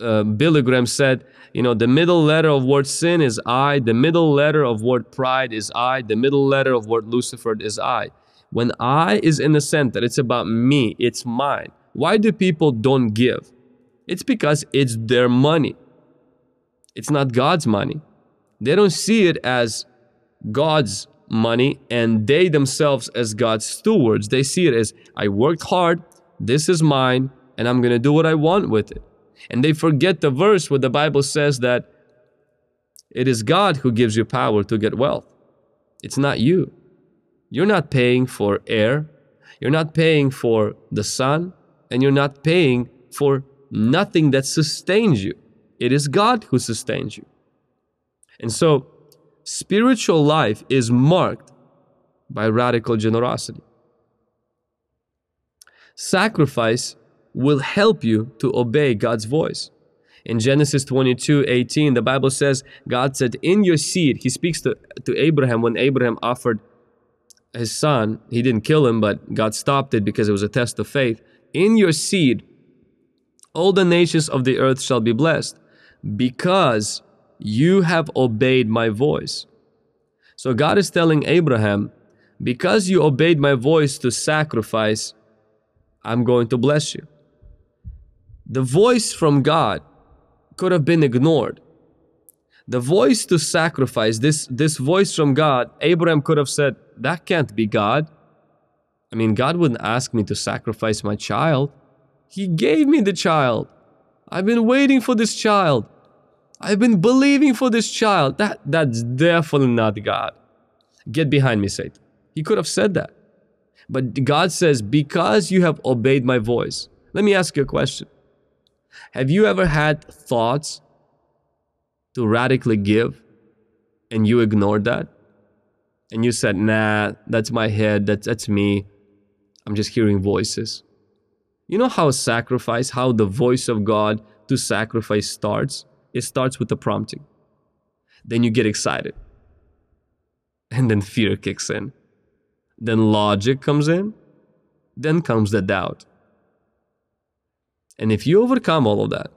uh, Billy Graham said, you know, the middle letter of word sin is I, the middle letter of word pride is I, the middle letter of word Lucifer is I. When I is in the center, it's about me, it's mine. Why do people don't give? It's because it's their money. It's not God's money. They don't see it as God's money and they themselves as God's stewards. They see it as I worked hard, this is mine, and I'm going to do what I want with it. And they forget the verse where the Bible says that it is God who gives you power to get wealth. It's not you. You're not paying for air, you're not paying for the sun, and you're not paying for nothing that sustains you. It is God who sustains you. And so, spiritual life is marked by radical generosity. Sacrifice will help you to obey God's voice. In Genesis 22 18, the Bible says, God said, In your seed, He speaks to, to Abraham when Abraham offered his son. He didn't kill him, but God stopped it because it was a test of faith. In your seed, all the nations of the earth shall be blessed because you have obeyed my voice. So God is telling Abraham, because you obeyed my voice to sacrifice, I'm going to bless you. The voice from God could have been ignored. The voice to sacrifice, this, this voice from God, Abraham could have said, That can't be God. I mean, God wouldn't ask me to sacrifice my child. He gave me the child. I've been waiting for this child. I've been believing for this child. That, that's definitely not God. Get behind me, Satan. He could have said that. But God says, Because you have obeyed my voice. Let me ask you a question. Have you ever had thoughts to radically give and you ignored that? And you said, Nah, that's my head, that's, that's me. I'm just hearing voices. You know how sacrifice, how the voice of God to sacrifice starts? It starts with the prompting. Then you get excited. And then fear kicks in. Then logic comes in. Then comes the doubt. And if you overcome all of that,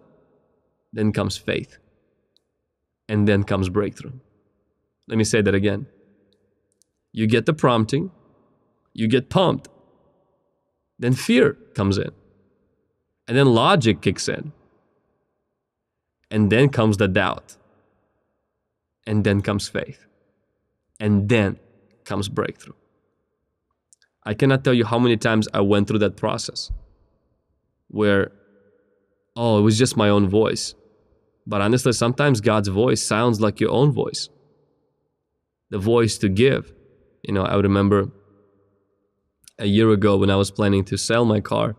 then comes faith. And then comes breakthrough. Let me say that again. You get the prompting, you get pumped, then fear comes in. And then logic kicks in. And then comes the doubt. And then comes faith. And then comes breakthrough. I cannot tell you how many times I went through that process where, oh, it was just my own voice. But honestly, sometimes God's voice sounds like your own voice. The voice to give. You know, I remember a year ago when I was planning to sell my car,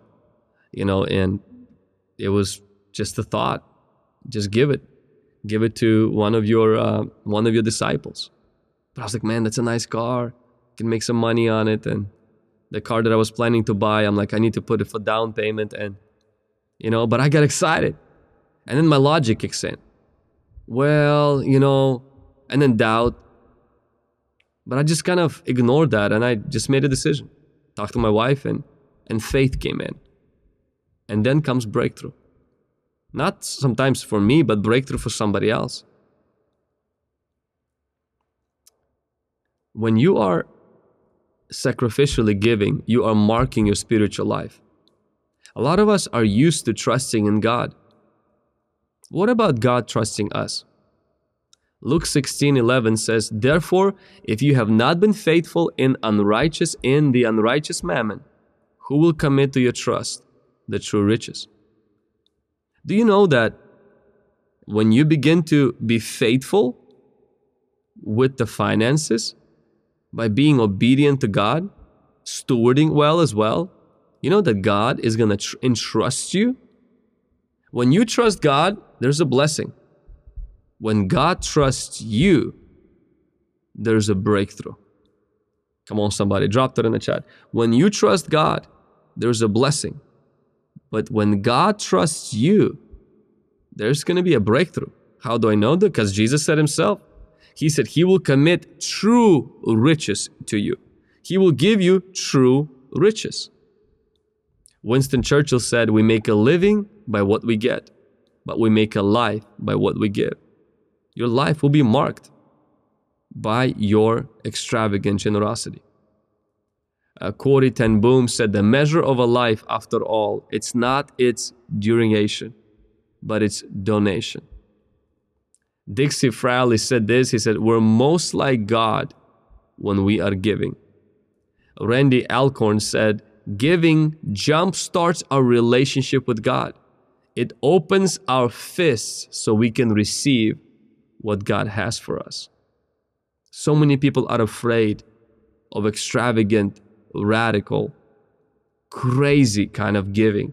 you know, and it was just a thought just give it give it to one of your uh, one of your disciples but i was like man that's a nice car can make some money on it and the car that i was planning to buy i'm like i need to put it for down payment and you know but i got excited. And then my logic kicks in. Well you know and then doubt. But i just kind of ignored that and i just made a decision. Talked to my wife and and faith came in. And then comes breakthrough. Not sometimes for me, but breakthrough for somebody else. When you are sacrificially giving, you are marking your spiritual life. A lot of us are used to trusting in God. What about God trusting us? Luke 16:11 says, "Therefore, if you have not been faithful in unrighteous in the unrighteous mammon, who will commit to your trust the true riches?" Do you know that when you begin to be faithful with the finances by being obedient to God, stewarding well as well, you know that God is going to tr- entrust you? When you trust God, there's a blessing. When God trusts you, there's a breakthrough. Come on, somebody, drop that in the chat. When you trust God, there's a blessing. But when God trusts you, there's going to be a breakthrough. How do I know that? Because Jesus said himself, He said, He will commit true riches to you. He will give you true riches. Winston Churchill said, We make a living by what we get, but we make a life by what we give. Your life will be marked by your extravagant generosity. uh, Corrie ten Boom said, The measure of a life, after all, it's not its duration, but its donation. Dixie Fraley said this He said, We're most like God when we are giving. Randy Alcorn said, Giving jumpstarts our relationship with God. It opens our fists so we can receive what God has for us. So many people are afraid of extravagant, radical, crazy kind of giving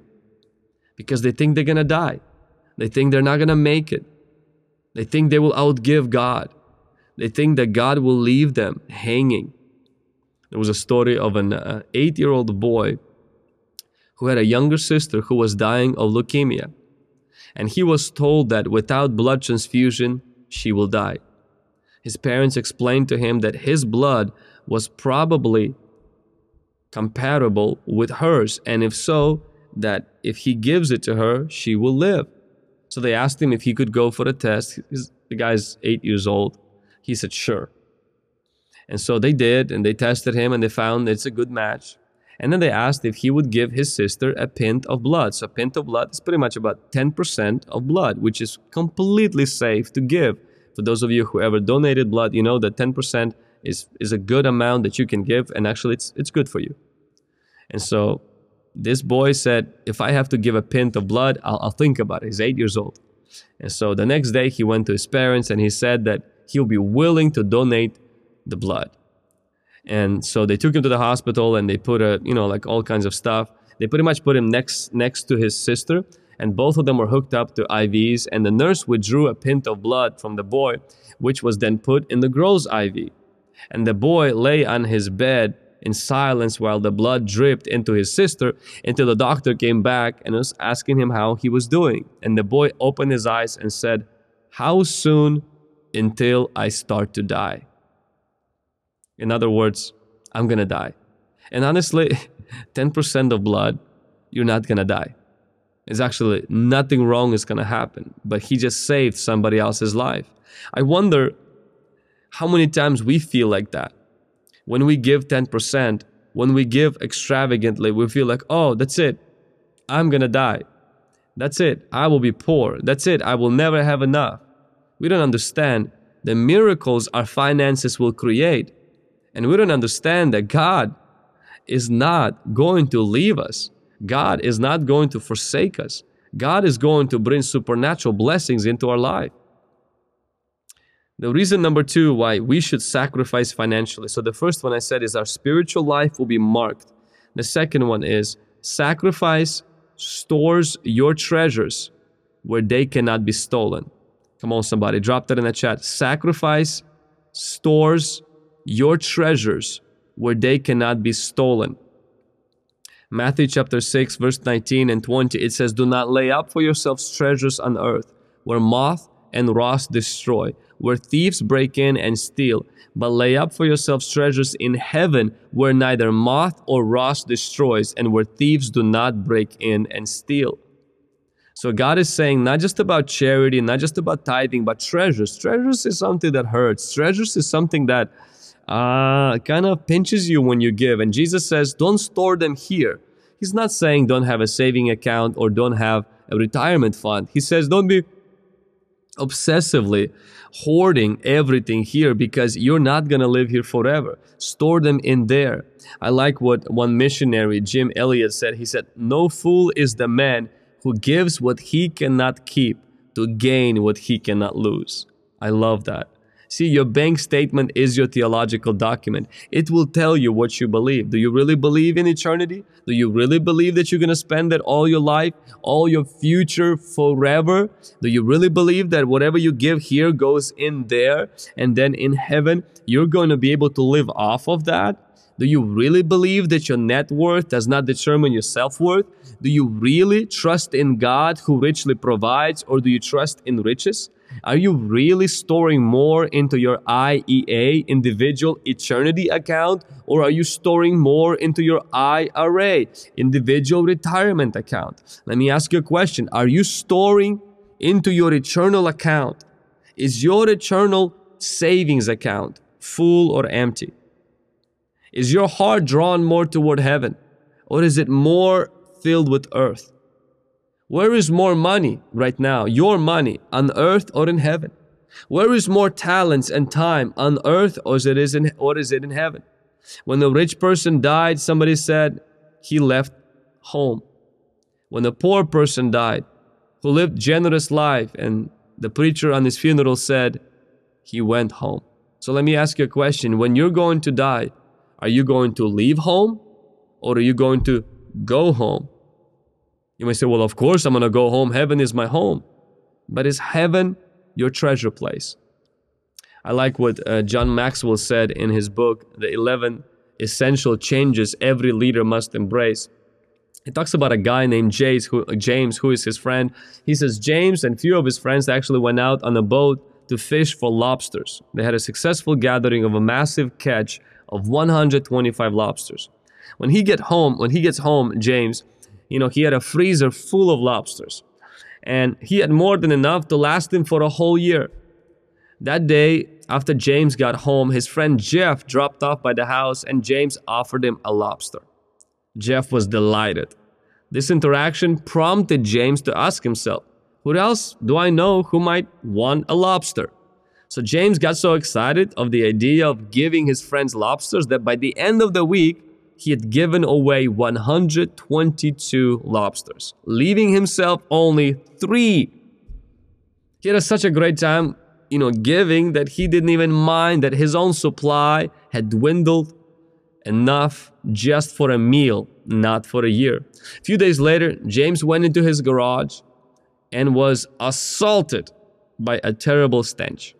because they think they're going to die. They think they're not going to make it. They think they will outgive God. They think that God will leave them hanging. There was a story of an uh, eight year old boy who had a younger sister who was dying of leukemia. And he was told that without blood transfusion, she will die. His parents explained to him that his blood was probably compatible with hers, and if so, that if he gives it to her, she will live. So they asked him if he could go for a test. The guy's eight years old. He said, sure. And so they did, and they tested him, and they found it's a good match. And then they asked if he would give his sister a pint of blood. So a pint of blood is pretty much about 10% of blood, which is completely safe to give. For those of you who ever donated blood, you know that 10% is, is a good amount that you can give, and actually it's, it's good for you. And so this boy said, if I have to give a pint of blood, I'll, I'll think about it. He's eight years old. And so the next day he went to his parents and he said that he'll be willing to donate the blood. And so they took him to the hospital and they put a, you know, like all kinds of stuff. They pretty much put him next next to his sister, and both of them were hooked up to IVs. And the nurse withdrew a pint of blood from the boy, which was then put in the girl's IV. And the boy lay on his bed in silence while the blood dripped into his sister until the doctor came back and was asking him how he was doing. And the boy opened his eyes and said, How soon until I start to die? In other words, I'm gonna die. And honestly, 10% of blood, you're not gonna die. It's actually nothing wrong is gonna happen, but he just saved somebody else's life. I wonder how many times we feel like that. When we give 10%, when we give extravagantly, we feel like, oh, that's it. I'm gonna die. That's it. I will be poor. That's it. I will never have enough. We don't understand the miracles our finances will create and we don't understand that God is not going to leave us. God is not going to forsake us. God is going to bring supernatural blessings into our life. The reason number two why we should sacrifice financially. So, the first one I said is our spiritual life will be marked. The second one is sacrifice stores your treasures where they cannot be stolen. Come on, somebody, drop that in the chat. Sacrifice stores your treasures where they cannot be stolen. Matthew chapter 6, verse 19 and 20, it says, Do not lay up for yourselves treasures on earth, where moth and rust destroy, where thieves break in and steal, but lay up for yourselves treasures in heaven, where neither moth or rust destroys, and where thieves do not break in and steal. So God is saying not just about charity, not just about tithing, but treasures. Treasures is something that hurts. Treasures is something that uh, kind of pinches you when you give. And Jesus says, don't store them here. He's not saying don't have a saving account or don't have a retirement fund. He says don't be obsessively hoarding everything here because you're not going to live here forever. Store them in there. I like what one missionary, Jim Elliot, said. He said, No fool is the man who gives what he cannot keep to gain what he cannot lose. I love that. See, your bank statement is your theological document. It will tell you what you believe. Do you really believe in eternity? Do you really believe that you're going to spend it all your life, all your future forever? Do you really believe that whatever you give here goes in there and then in heaven you're going to be able to live off of that? Do you really believe that your net worth does not determine your self worth? Do you really trust in God who richly provides, or do you trust in riches? Are you really storing more into your IEA, individual eternity account, or are you storing more into your IRA, individual retirement account? Let me ask you a question. Are you storing into your eternal account? Is your eternal savings account full or empty? Is your heart drawn more toward heaven? Or is it more filled with earth? Where is more money right now? Your money on earth or in heaven? Where is more talents and time on earth or is it in, or is it in heaven? When the rich person died, somebody said he left home. When the poor person died, who lived generous life, and the preacher on his funeral said he went home. So let me ask you a question. When you're going to die, are you going to leave home or are you going to go home? You may say, well, of course I'm going to go home. Heaven is my home. But is heaven your treasure place? I like what uh, John Maxwell said in his book, The 11 Essential Changes Every Leader Must Embrace. He talks about a guy named James who, James, who is his friend. He says James and a few of his friends actually went out on a boat to fish for lobsters. They had a successful gathering of a massive catch of 125 lobsters. When he get home, when he gets home, James, you know, he had a freezer full of lobsters. And he had more than enough to last him for a whole year. That day, after James got home, his friend Jeff dropped off by the house and James offered him a lobster. Jeff was delighted. This interaction prompted James to ask himself, Who else do I know who might want a lobster? So James got so excited of the idea of giving his friends lobsters that by the end of the week, he had given away 122 lobsters, leaving himself only three. He had such a great time, you know, giving that he didn't even mind that his own supply had dwindled enough just for a meal, not for a year. A few days later, James went into his garage and was assaulted by a terrible stench.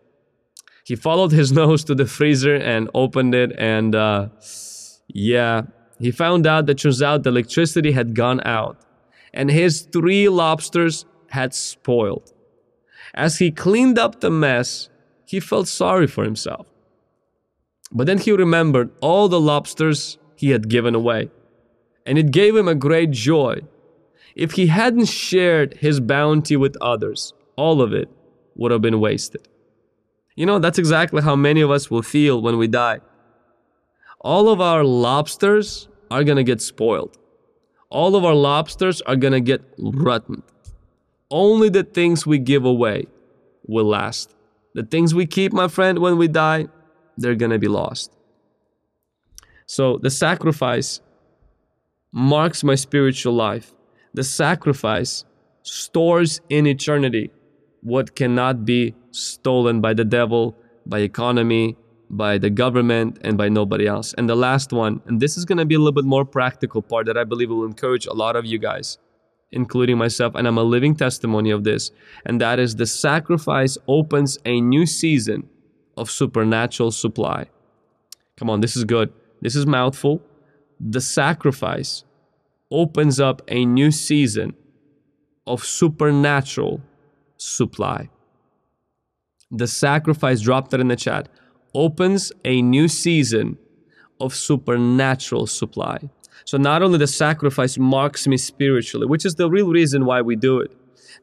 He followed his nose to the freezer and opened it, and uh, yeah, he found out that turns out the electricity had gone out and his three lobsters had spoiled. As he cleaned up the mess, he felt sorry for himself. But then he remembered all the lobsters he had given away, and it gave him a great joy. If he hadn't shared his bounty with others, all of it would have been wasted. You know, that's exactly how many of us will feel when we die all of our lobsters are going to get spoiled. All of our lobsters are going to get rotten. Only the things we give away will last. The things we keep, my friend, when we die, they're going to be lost. So the sacrifice marks my spiritual life. The sacrifice stores in eternity what cannot be stolen by the devil, by economy, by the government and by nobody else. And the last one, and this is going to be a little bit more practical part that I believe will encourage a lot of you guys, including myself, and I'm a living testimony of this, and that is the sacrifice opens a new season of supernatural supply. Come on, this is good. This is mouthful. The sacrifice opens up a new season of supernatural supply. The sacrifice, drop that in the chat opens a new season of supernatural supply. So not only the sacrifice marks me spiritually, which is the real reason why we do it.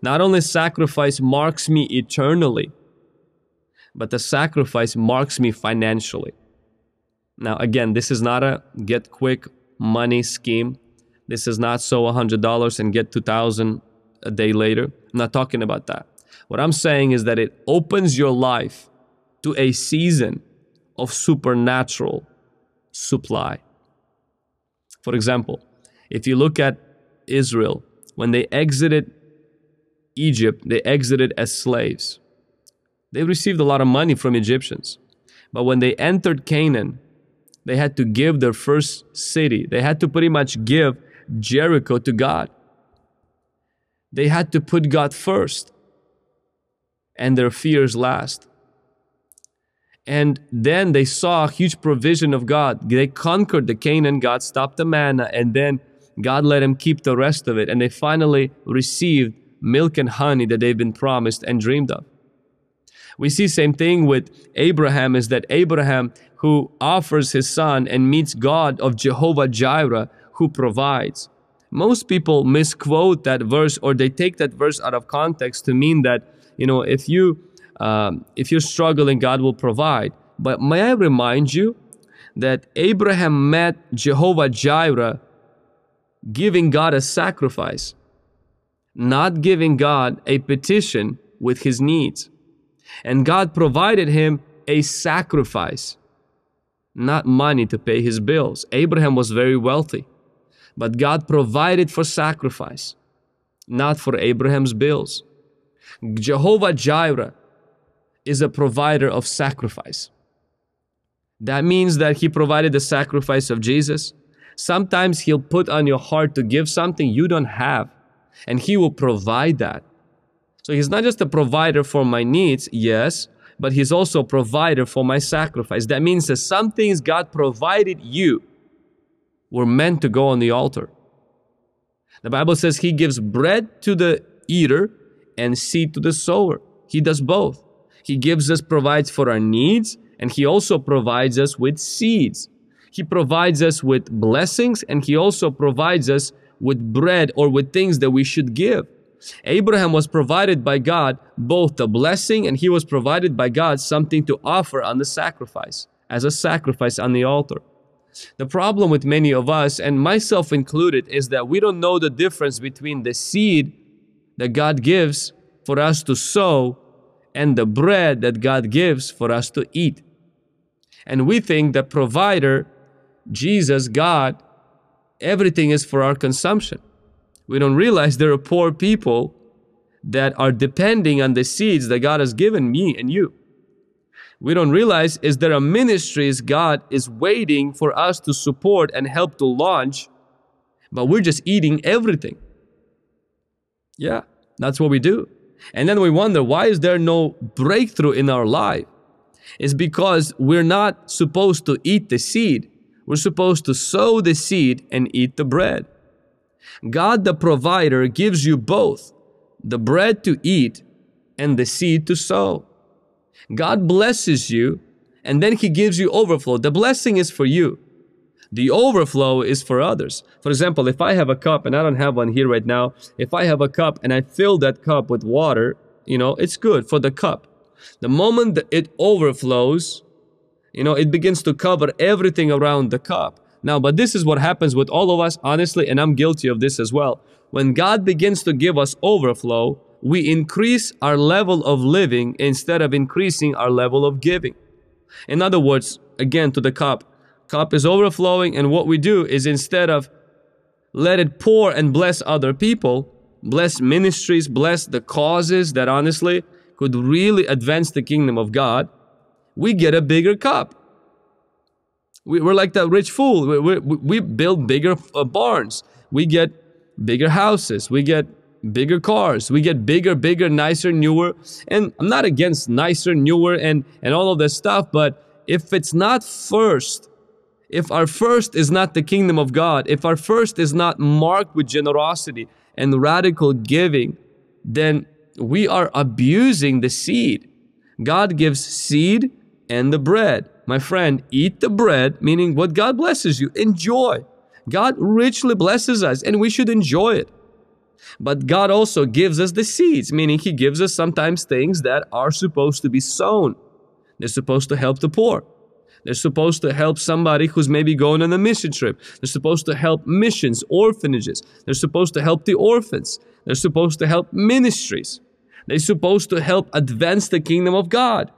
Not only sacrifice marks me eternally, but the sacrifice marks me financially. Now again, this is not a get quick money scheme. This is not sow $100 and get 2000 a day later. I'm not talking about that. What I'm saying is that it opens your life to a season of supernatural supply. For example, if you look at Israel, when they exited Egypt, they exited as slaves. They received a lot of money from Egyptians. But when they entered Canaan, they had to give their first city. They had to pretty much give Jericho to God. They had to put God first and their fears last. And then they saw a huge provision of God. They conquered the Canaan, God stopped the manna, and then God let them keep the rest of it. And they finally received milk and honey that they've been promised and dreamed of. We see same thing with Abraham is that Abraham who offers his son and meets God of Jehovah Jireh who provides. Most people misquote that verse or they take that verse out of context to mean that, you know, if you um, if you're struggling, God will provide. But may I remind you that Abraham met Jehovah Jireh giving God a sacrifice, not giving God a petition with his needs. And God provided him a sacrifice, not money to pay his bills. Abraham was very wealthy, but God provided for sacrifice, not for Abraham's bills. Jehovah Jireh is a provider of sacrifice. That means that He provided the sacrifice of Jesus. Sometimes He'll put on your heart to give something you don't have, and He will provide that. So He's not just a provider for my needs, yes, but He's also a provider for my sacrifice. That means that some things God provided you were meant to go on the altar. The Bible says He gives bread to the eater and seed to the sower. He does both. He gives us, provides for our needs, and He also provides us with seeds. He provides us with blessings, and He also provides us with bread or with things that we should give. Abraham was provided by God both the blessing and he was provided by God something to offer on the sacrifice, as a sacrifice on the altar. The problem with many of us, and myself included, is that we don't know the difference between the seed that God gives for us to sow and the bread that God gives for us to eat. And we think the provider, Jesus, God, everything is for our consumption. We don't realize there are poor people that are depending on the seeds that God has given me and you. We don't realize is there are ministries God is waiting for us to support and help to launch, but we're just eating everything. Yeah, that's what we do. And then we wonder why is there no breakthrough in our life? It's because we're not supposed to eat the seed. We're supposed to sow the seed and eat the bread. God the provider gives you both the bread to eat and the seed to sow. God blesses you and then He gives you overflow. The blessing is for you. The overflow is for others. For example, if I have a cup, and I don't have one here right now, if I have a cup and I fill that cup with water, you know, it's good for the cup. The moment that it overflows, you know, it begins to cover everything around the cup. Now, but this is what happens with all of us, honestly, and I'm guilty of this as well. When God begins to give us overflow, we increase our level of living instead of increasing our level of giving. In other words, again to the cup, cup is overflowing and what we do is instead of let it pour and bless other people, bless ministries, bless the causes that honestly could really advance the kingdom of God, we get a bigger cup. We, are like that rich fool. We, we, we build bigger uh, barns. We get bigger houses. We get bigger cars. We get bigger, bigger, nicer, newer. And I'm not against nicer, newer, and, and all of this stuff, but if it's not first if our first is not the kingdom of God, if our first is not marked with generosity and radical giving, then we are abusing the seed. God gives seed and the bread. My friend, eat the bread, meaning what God blesses you, enjoy. God richly blesses us and we should enjoy it. But God also gives us the seeds, meaning He gives us sometimes things that are supposed to be sown. They're supposed to help the poor. They're supposed to help somebody who's maybe going on a mission trip. They're supposed to help missions, orphanages. They're supposed to help the orphans. They're supposed to help ministries. They're supposed to help advance the kingdom of God.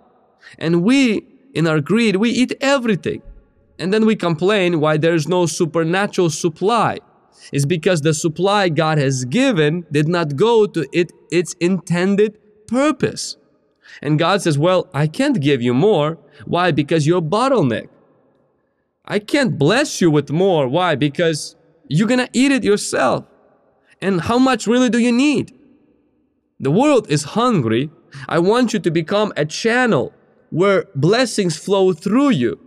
And we, in our greed, we eat everything. And then we complain why there's no supernatural supply. It's because the supply God has given did not go to it, its intended purpose. And God says, Well, I can't give you more. Why? Because you're a bottleneck. I can't bless you with more. Why? Because you're gonna eat it yourself. And how much really do you need? The world is hungry. I want you to become a channel where blessings flow through you,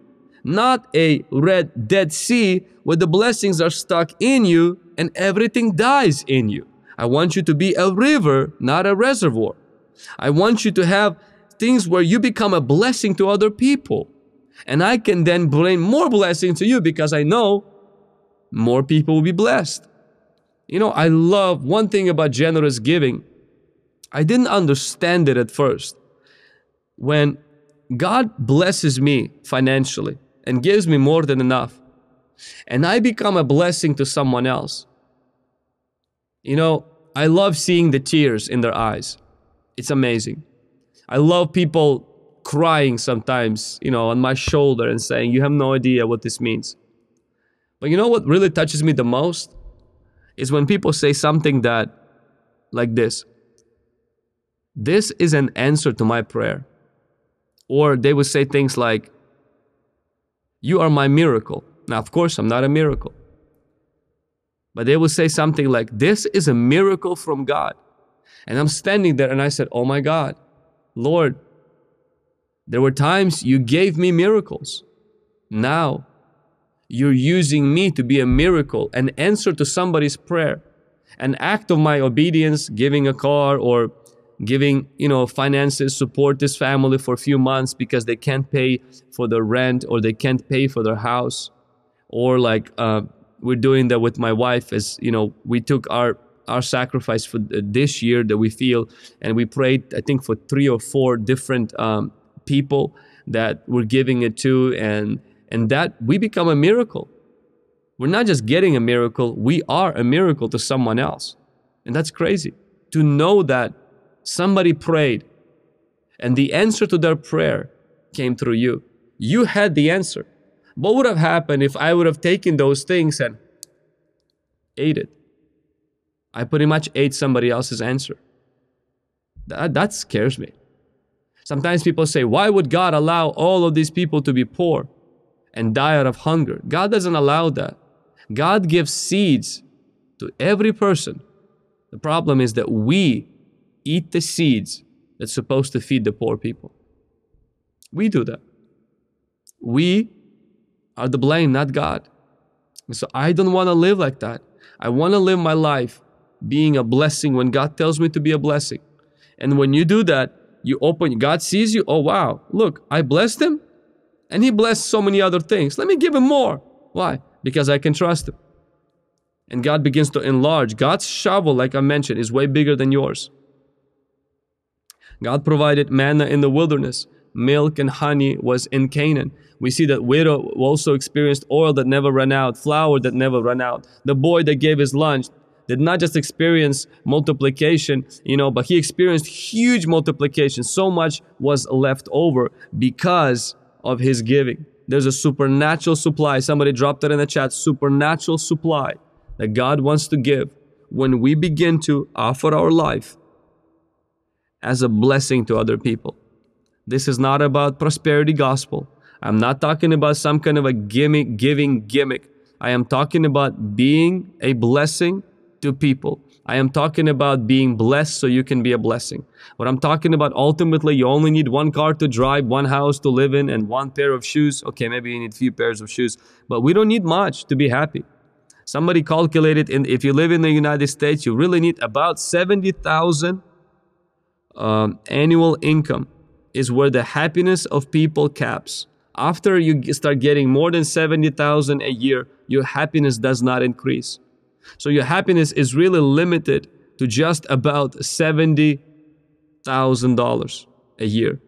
not a red Dead Sea where the blessings are stuck in you and everything dies in you. I want you to be a river, not a reservoir. I want you to have things where you become a blessing to other people. And I can then bring more blessing to you because I know more people will be blessed. You know, I love one thing about generous giving. I didn't understand it at first. When God blesses me financially, and gives me more than enough. And I become a blessing to someone else. You know, I love seeing the tears in their eyes. It's amazing. I love people crying sometimes, you know, on my shoulder and saying, You have no idea what this means. But you know what really touches me the most? Is when people say something that, like this This is an answer to my prayer. Or they would say things like, You are my miracle. Now, of course, I'm not a miracle. But they would say something like, This is a miracle from God. And I'm standing there and I said, Oh my God, Lord, there were times you gave me miracles. Now you're using me to be a miracle, an answer to somebody's prayer, an act of my obedience, giving a car or giving you know finances support this family for a few months because they can't pay for the rent or they can't pay for their house or like uh, we're doing that with my wife as you know we took our our sacrifice for this year that we feel and we prayed i think for three or four different um, people that we're giving it to and and that we become a miracle. We're not just getting a miracle we are a miracle to someone else. And that's crazy to know that somebody prayed and the answer to their prayer came through you. You had the answer. What would have happened if i would have taken those things and ate it i pretty much ate somebody else's answer that, that scares me Sometimes people say, why would God allow all of these people to be poor and die out of hunger? God doesn't allow that. God gives seeds to every person. The problem is that we eat the seeds that's supposed to feed the poor people. We do that. We are the blame, not God. And so I don't want to live like that. I want to live my life being a blessing when God tells me to be a blessing. And when you do that, you open, God sees you. Oh, wow, look, I blessed him and he blessed so many other things. Let me give him more. Why? Because I can trust him. And God begins to enlarge. God's shovel, like I mentioned, is way bigger than yours. God provided manna in the wilderness. Milk and honey was in Canaan. We see that widow also experienced oil that never ran out, flour that never ran out. The boy that gave his lunch, did not just experience multiplication, you know, but he experienced huge multiplication. So much was left over because of his giving. There's a supernatural supply. Somebody dropped it in the chat supernatural supply that God wants to give when we begin to offer our life as a blessing to other people. This is not about prosperity gospel. I'm not talking about some kind of a gimmick, giving gimmick. I am talking about being a blessing to people. I am talking about being blessed so you can be a blessing. What I'm talking about ultimately, you only need one car to drive, one house to live in, and one pair of shoes. Okay, maybe you need a few pairs of shoes, but we don't need much to be happy. Somebody calculated, and if you live in the United States, you really need about 70,000 um, annual income is where the happiness of people caps. After you start getting more than 70,000 a year, your happiness does not increase. So your happiness is really limited to just about $70,000 a year.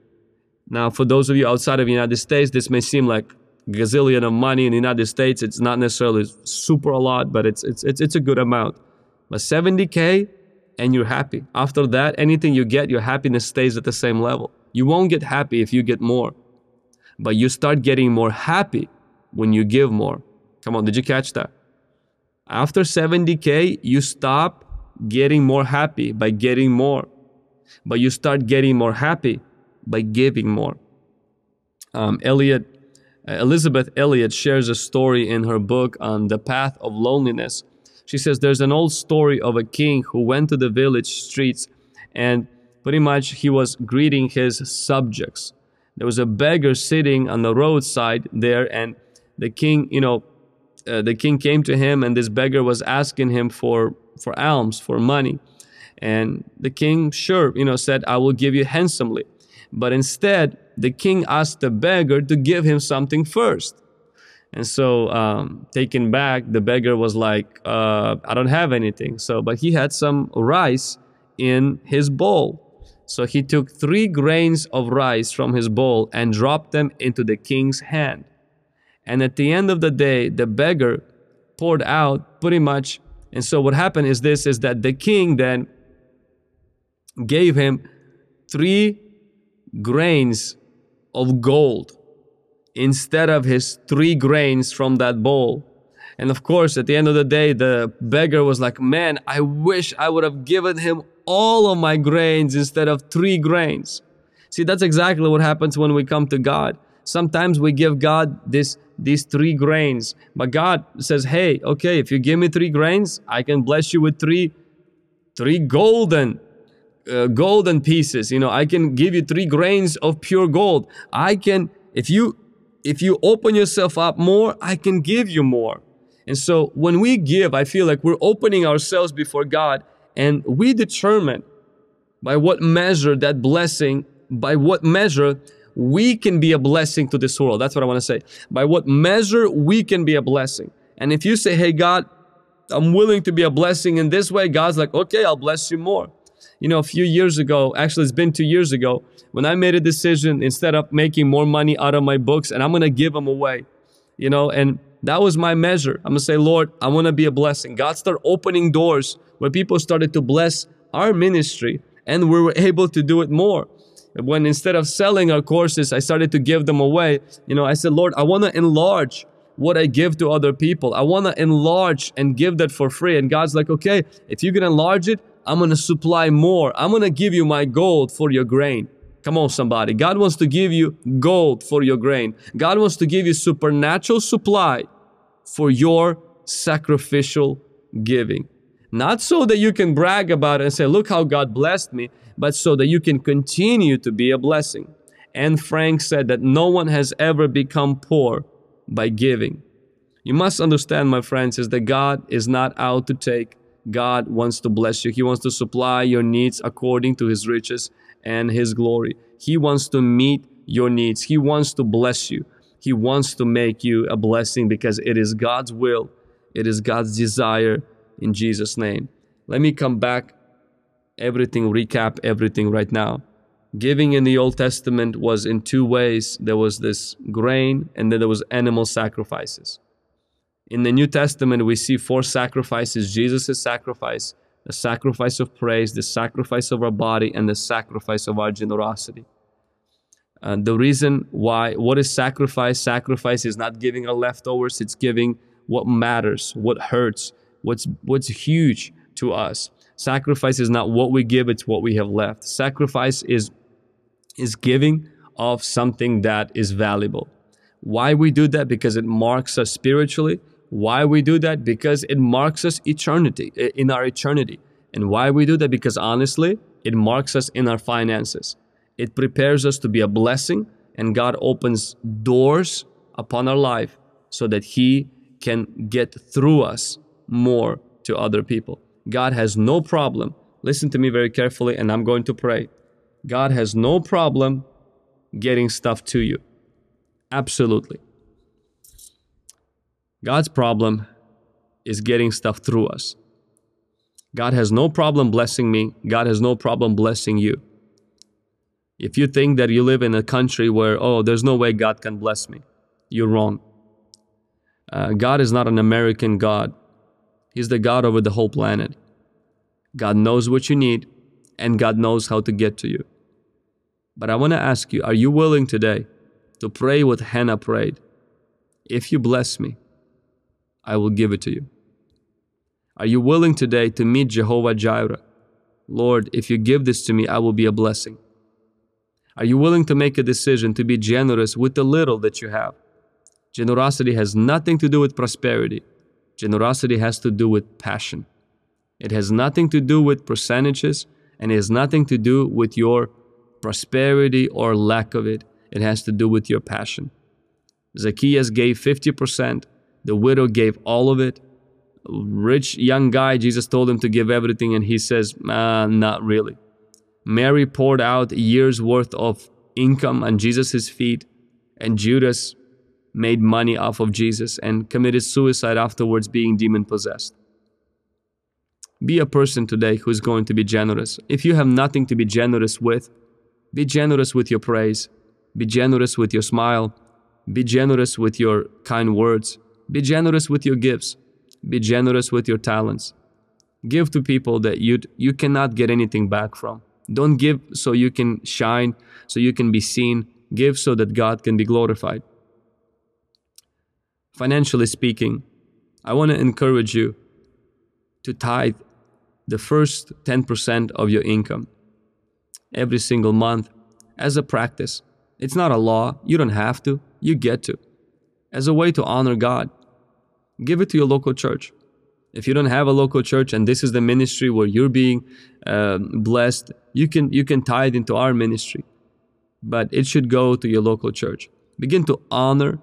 Now, for those of you outside of the United States, this may seem like gazillion of money in the United States. It's not necessarily super a lot, but it's, it's, it's, it's a good amount. But 70K and you're happy. After that, anything you get, your happiness stays at the same level. You won't get happy if you get more, but you start getting more happy when you give more. Come on, did you catch that? After 70K, you stop getting more happy by getting more, but you start getting more happy by giving more. Um, Elliot, uh, Elisabeth Elliot shares a story in her book on the path of loneliness. She says there's an old story of a king who went to the village streets and pretty much he was greeting his subjects. There was a beggar sitting on the roadside there, and the king, you know, uh, the king came to him and this beggar was asking him for for alms for money. And the king sure you know said i will give you handsomely. But instead the king asked the beggar to give him something first. And so um, taken back the beggar was like uh, i don't have anything. So but he had some rice in his bowl. So he took three grains of rice from his bowl and dropped them into the king's hand And at the end of the day, the beggar poured out pretty much. And so what happened is this is that the king then gave him three grains of gold instead of his three grains from that bowl. And of course, at the end of the day, the beggar was like, Man, I wish I would have given him all of my grains instead of three grains. See, that's exactly what happens when we come to God. Sometimes we give God this these three grains, but God says, "Hey, okay, if you give me three grains, I can bless you with three three golden uh, golden pieces. You know, I can give you three grains of pure gold. I can if you if you open yourself up more, I can give you more." And so when we give, I feel like we're opening ourselves before God and we determine by what measure that blessing, by what measure we can be a blessing to this world. That's what I want to say. By what measure we can be a blessing. And if you say, hey, God, I'm willing to be a blessing in this way, God's like, okay, I'll bless you more. You know, a few years ago, actually, it's been two years ago, when I made a decision instead of making more money out of my books and I'm going to give them away, you know, and that was my measure. I'm going to say, Lord, I want to be a blessing. God started opening doors where people started to bless our ministry and we were able to do it more when instead of selling our courses, I started to give them away. You know, I said, Lord, I want to enlarge what I give to other people. I want to enlarge and give that for free. And God's like, okay, if you can enlarge it, I'm going to supply more. I'm going to give you my gold for your grain. Come on, somebody. God wants to give you gold for your grain. God wants to give you supernatural supply for your sacrificial giving. Not so that you can brag about it and say, look how God blessed me, but so that you can continue to be a blessing. Anne Frank said that no one has ever become poor by giving. You must understand, my friends, is that God is not out to take. God wants to bless you. He wants to supply your needs according to His riches and His glory. He wants to meet your needs. He wants to bless you. He wants to make you a blessing because it is God's will, it is God's desire in Jesus' name. Let me come back everything, recap everything right now. Giving in the Old Testament was in two ways there was this grain, and then there was animal sacrifices. In the New Testament, we see four sacrifices Jesus' sacrifice, the sacrifice of praise, the sacrifice of our body, and the sacrifice of our generosity. And the reason why, what is sacrifice? Sacrifice is not giving our leftovers, it's giving what matters, what hurts, what's, what's huge to us. Sacrifice is not what we give, it's what we have left. Sacrifice is, is giving of something that is valuable. Why we do that? Because it marks us spiritually. Why we do that? Because it marks us eternity, in our eternity. And why we do that? Because honestly, it marks us in our finances. It prepares us to be a blessing, and God opens doors upon our life so that He can get through us more to other people. God has no problem. Listen to me very carefully, and I'm going to pray. God has no problem getting stuff to you. Absolutely. God's problem is getting stuff through us. God has no problem blessing me. God has no problem blessing you. If you think that you live in a country where, oh, there's no way God can bless me, you're wrong. Uh, God is not an American God. He's the God over the whole planet. God knows what you need, and God knows how to get to you. But I want to ask you are you willing today to pray what Hannah prayed? If you bless me, I will give it to you. Are you willing today to meet Jehovah Jireh? Lord, if you give this to me, I will be a blessing. Are you willing to make a decision to be generous with the little that you have? Generosity has nothing to do with prosperity. Generosity has to do with passion. It has nothing to do with percentages and it has nothing to do with your prosperity or lack of it. It has to do with your passion. Zacchaeus gave 50%, the widow gave all of it. Rich young guy, Jesus told him to give everything, and he says, Not really. Mary poured out year's worth of income on Jesus' feet, and Judas made money off of Jesus and committed suicide afterwards, being demon possessed. Be a person today who is going to be generous. If you have nothing to be generous with, be generous with your praise, be generous with your smile, Be generous with your kind words. Be generous with your gifts. Be generous with your talents. Give to people that you you cannot get anything back from. Don't give so you can shine, so you can be seen. Give so that God can be glorified. Financially speaking, I want to encourage you to tithe the first 10% of your income every single month as a practice. It's not a law, you don't have to, you get to. As a way to honor God, give it to your local church. If you don't have a local church and this is the ministry where you're being uh, blessed, you can you can tithe into our ministry, but it should go to your local church. Begin to honor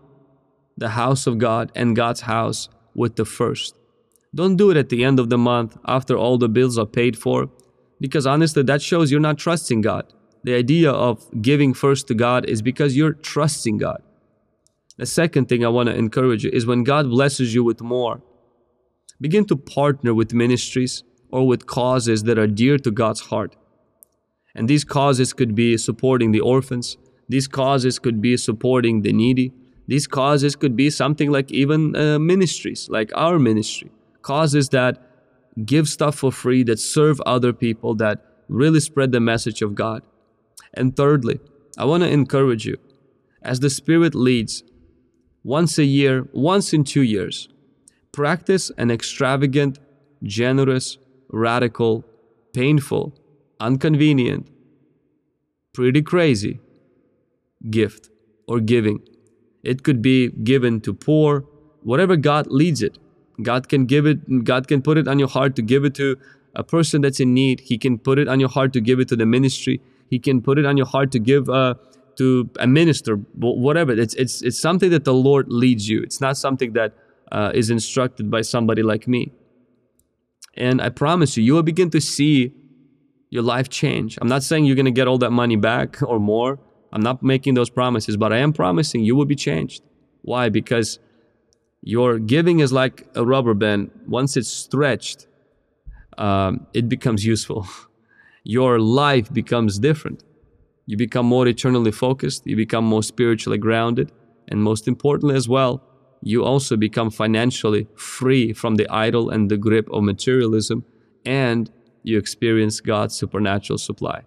the house of God and God's house with the first. Don't do it at the end of the month after all the bills are paid for, because honestly, that shows you're not trusting God. The idea of giving first to God is because you're trusting God. The second thing I want to encourage you is when God blesses you with more, begin to partner with ministries or with causes that are dear to God's heart. And these causes could be supporting the orphans, these causes could be supporting the needy, these causes could be something like even uh, ministries, like our ministry, causes that give stuff for free, that serve other people, that really spread the message of God. And thirdly, I want to encourage you. As the Spirit leads, once a year, once in two years, practice an extravagant, generous, radical, painful, inconvenient, pretty crazy gift or giving it could be given to poor, whatever God leads it. God can give it, God can put it on your heart to give it to a person that's in need. He can put it on your heart to give it to the ministry. He can put it on your heart to give uh, to a minister, whatever. It's, it's, it's something that the Lord leads you. It's not something that uh, is instructed by somebody like me. And I promise you, you will begin to see your life change. I'm not saying you're going to get all that money back or more, I'm not making those promises, but I am promising you will be changed. Why? Because your giving is like a rubber band. Once it's stretched, um, it becomes useful. your life becomes different. You become more eternally focused, you become more spiritually grounded, and most importantly, as well, you also become financially free from the idol and the grip of materialism, and you experience God's supernatural supply.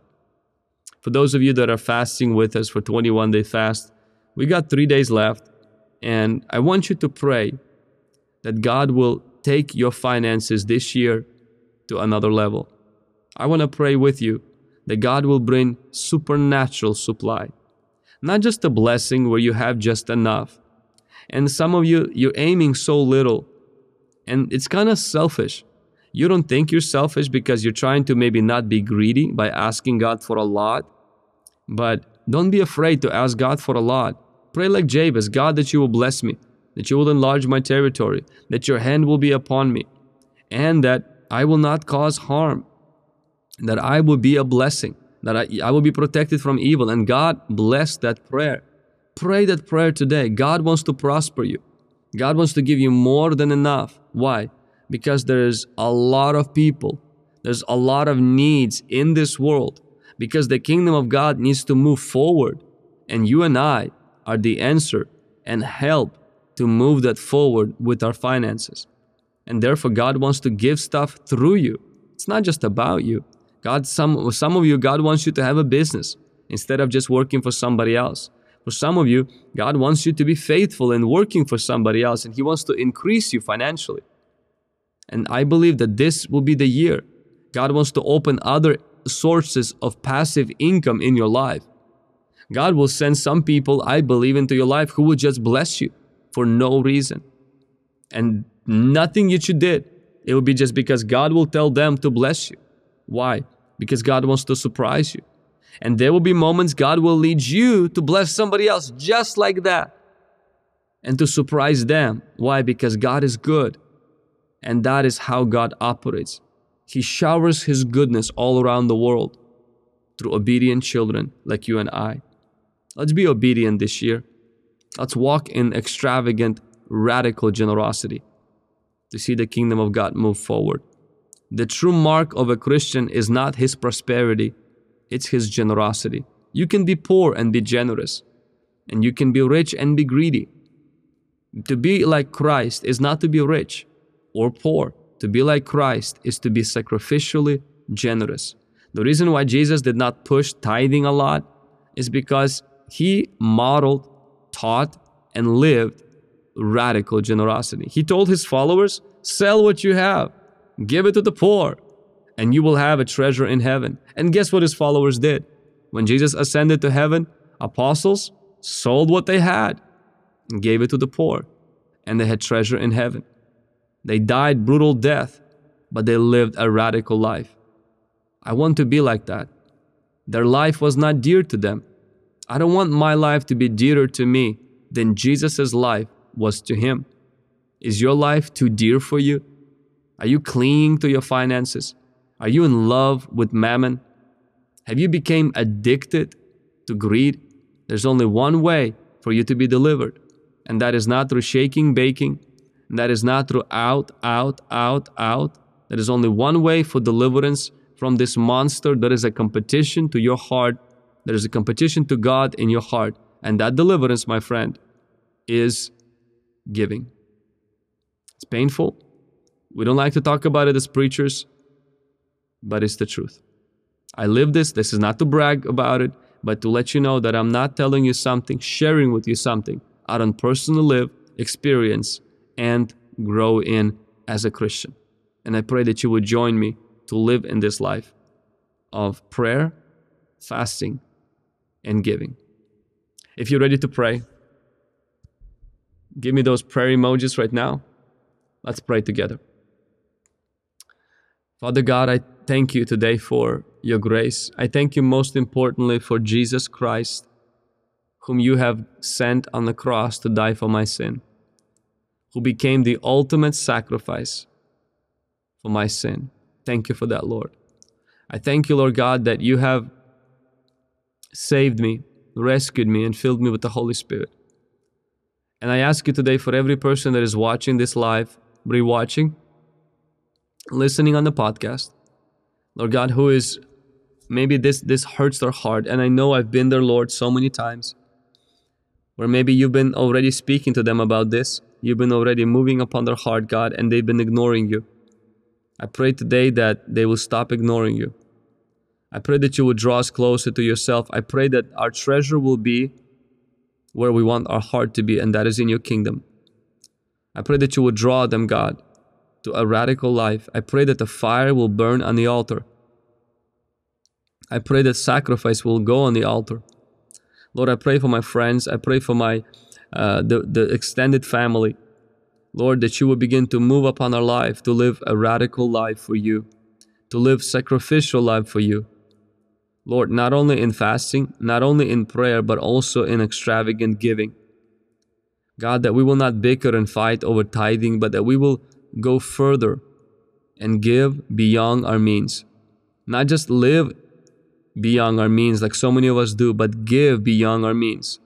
For those of you that are fasting with us for 21 day fast, we got three days left. And I want you to pray that God will take your finances this year to another level. I want to pray with you that God will bring supernatural supply, not just a blessing where you have just enough. And some of you, you're aiming so little, and it's kind of selfish. You don't think you're selfish because you're trying to maybe not be greedy by asking God for a lot. But don't be afraid to ask God for a lot. Pray like Jabez God, that you will bless me, that you will enlarge my territory, that your hand will be upon me, and that I will not cause harm, that I will be a blessing, that I, I will be protected from evil. And God bless that prayer. Pray that prayer today. God wants to prosper you. God wants to give you more than enough. Why? Because there's a lot of people, there's a lot of needs in this world because the kingdom of God needs to move forward. And you and I are the answer and help to move that forward with our finances. And therefore, God wants to give stuff through you. It's not just about you. God, some, some of you, God wants you to have a business instead of just working for somebody else. For some of you, God wants you to be faithful in working for somebody else, and He wants to increase you financially. And I believe that this will be the year. God wants to open other sources of passive income in your life. God will send some people, I believe, into your life who will just bless you for no reason. And nothing you did, it will be just because God will tell them to bless you. Why? Because God wants to surprise you. And there will be moments God will lead you to bless somebody else just like that and to surprise them. Why? Because God is good. And that is how God operates. He showers His goodness all around the world through obedient children like you and I. Let's be obedient this year. Let's walk in extravagant, radical generosity to see the kingdom of God move forward. The true mark of a Christian is not his prosperity, it's his generosity. You can be poor and be generous. And you can be rich and be greedy. To be like Christ is not to be rich or poor. To be like Christ is to be sacrificially generous. The reason why Jesus did not push tithing a lot is because he modeled, taught, and lived radical generosity. He told his followers, Sell what you have, give it to the poor, and you will have a treasure in heaven. And guess what his followers did? When Jesus ascended to heaven, apostles sold what they had and gave it to the poor, and they had treasure in heaven. They died brutal death, but they lived a radical life. I want to be like that. Their life was not dear to them. I don't want my life to be dearer to me than Jesus' life was to him. Is your life too dear for you? Are you clinging to your finances? Are you in love with mammon? Have you become addicted to greed? There's only one way for you to be delivered, and that is not through shaking, baking, and that is not through out, out, out, out. There is only one way for deliverance from this monster. There is a competition to your heart. There is a competition to God in your heart. And that deliverance, my friend, is giving. It's painful. We don't like to talk about it as preachers, but it's the truth. I live this. This is not to brag about it, but to let you know that I'm not telling you something, sharing with you something I don't personally live, experience, and grow in as a Christian. And I pray that you would join me to live in this life of prayer, fasting, and giving. If you're ready to pray, give me those prayer emojis right now. Let's pray together. Father God, I thank you today for your grace. I thank you most importantly for Jesus Christ, whom you have sent on the cross to die for my sin, who became the ultimate sacrifice for my sin. Thank you for that, Lord. I thank you, Lord God, that you have saved me, rescued me, and filled me with the Holy Spirit. And I ask you today for every person that is watching this live, rewatching, listening on the podcast, Lord God, who is maybe this this hurts their heart, and I know I've been there, Lord, so many times. Where maybe you've been already speaking to them about this, you've been already moving upon their heart, God, and they've been ignoring you. I pray today that they will stop ignoring you. I pray that you will draw us closer to yourself. I pray that our treasure will be where we want our heart to be, and that is in your kingdom. I pray that you will draw them, God, to a radical life. I pray that the fire will burn on the altar. I pray that sacrifice will go on the altar. Lord, I pray for my friends. I pray for my uh, the, the extended family. Lord, that you will begin to move upon our life to live a radical life for you, to live sacrificial life for you. Lord, not only in fasting, not only in prayer, but also in extravagant giving. God, that we will not bicker and fight over tithing, but that we will go further and give beyond our means. Not just live beyond our means like so many of us do, but give beyond our means.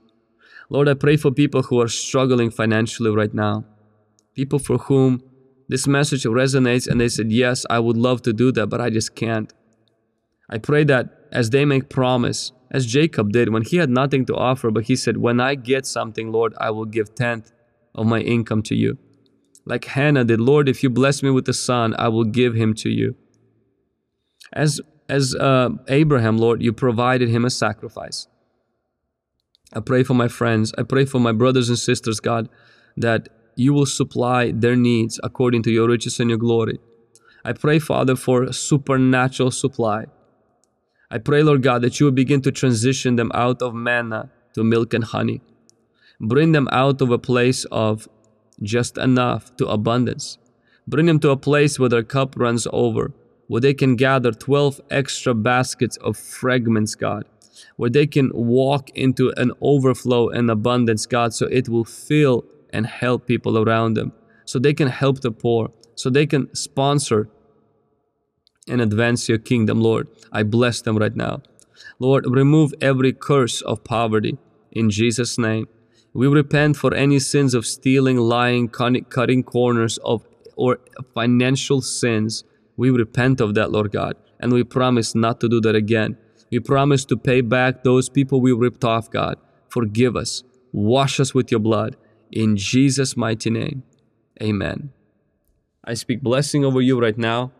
Lord, I pray for people who are struggling financially right now people for whom this message resonates and they said, Yes, I would love to do that, but I just can't. I pray that as they make promise, as Jacob did when he had nothing to offer, but he said, When I get something, Lord, I will give tenth of my income to you. Like Hannah did, Lord, if you bless me with a son, I will give him to you. As as uh, Abraham, Lord, you provided him a sacrifice. I pray for my friends. I pray for my brothers and sisters, God, that you will supply their needs according to your riches and your glory. I pray, Father, for supernatural supply. I pray, Lord God, that you will begin to transition them out of manna to milk and honey. Bring them out of a place of just enough to abundance. Bring them to a place where their cup runs over, where they can gather 12 extra baskets of fragments, God, where they can walk into an overflow and abundance, God, so it will fill and help people around them so they can help the poor, so they can sponsor and advance your kingdom, Lord. I bless them right now. Lord, remove every curse of poverty in Jesus' name. We repent for any sins of stealing, lying, cutting corners of or financial sins. We repent of that, Lord God, and we promise not to do that again. We promise to pay back those people we ripped off, God. Forgive us. Wash us with your blood. In Jesus' mighty name, amen. I speak blessing over you right now,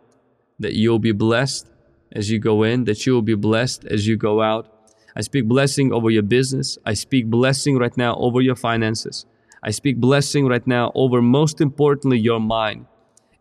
that you'll be blessed as you go in, that you will be blessed as you go out. I speak blessing over your business. I speak blessing right now over your finances. I speak blessing right now over, most importantly, your mind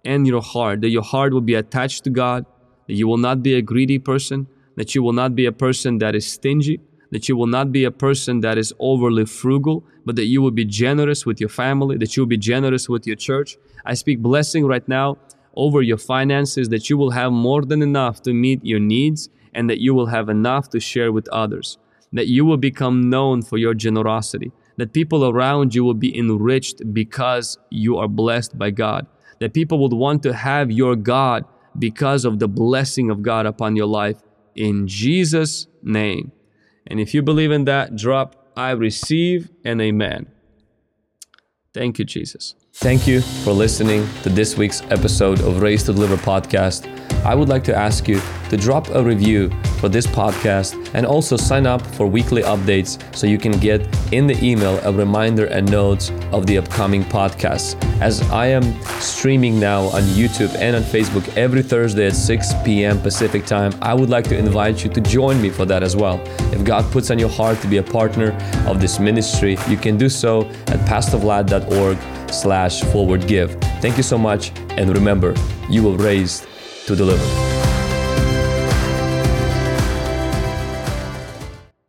and your heart, that your heart will be attached to God, that you will not be a greedy person, that you will not be a person that is stingy, that you will not be a person that is overly frugal, but that you will be generous with your family, that you will be generous with your church. I speak blessing right now over your finances, that you will have more than enough to meet your needs and that you will have enough to share with others, that you will become known for your generosity, that people around you will be enriched because you are blessed by God, that people would want to have your God because of the blessing of God upon your life in Jesus' name. And if you believe in that, drop I receive and amen. Thank you, Jesus. Thank you for listening to this week's episode of Raised to Deliver podcast. I would like to ask you to drop a review for this podcast and also sign up for weekly updates so you can get in the email a reminder and notes of the upcoming podcasts. As I am streaming now on YouTube and on Facebook every Thursday at 6 p.m. Pacific time, I would like to invite you to join me for that as well. If God puts on your heart to be a partner of this ministry, you can do so at pastorvlad.org slash forward give. Thank you so much and remember, you were raised to deliver.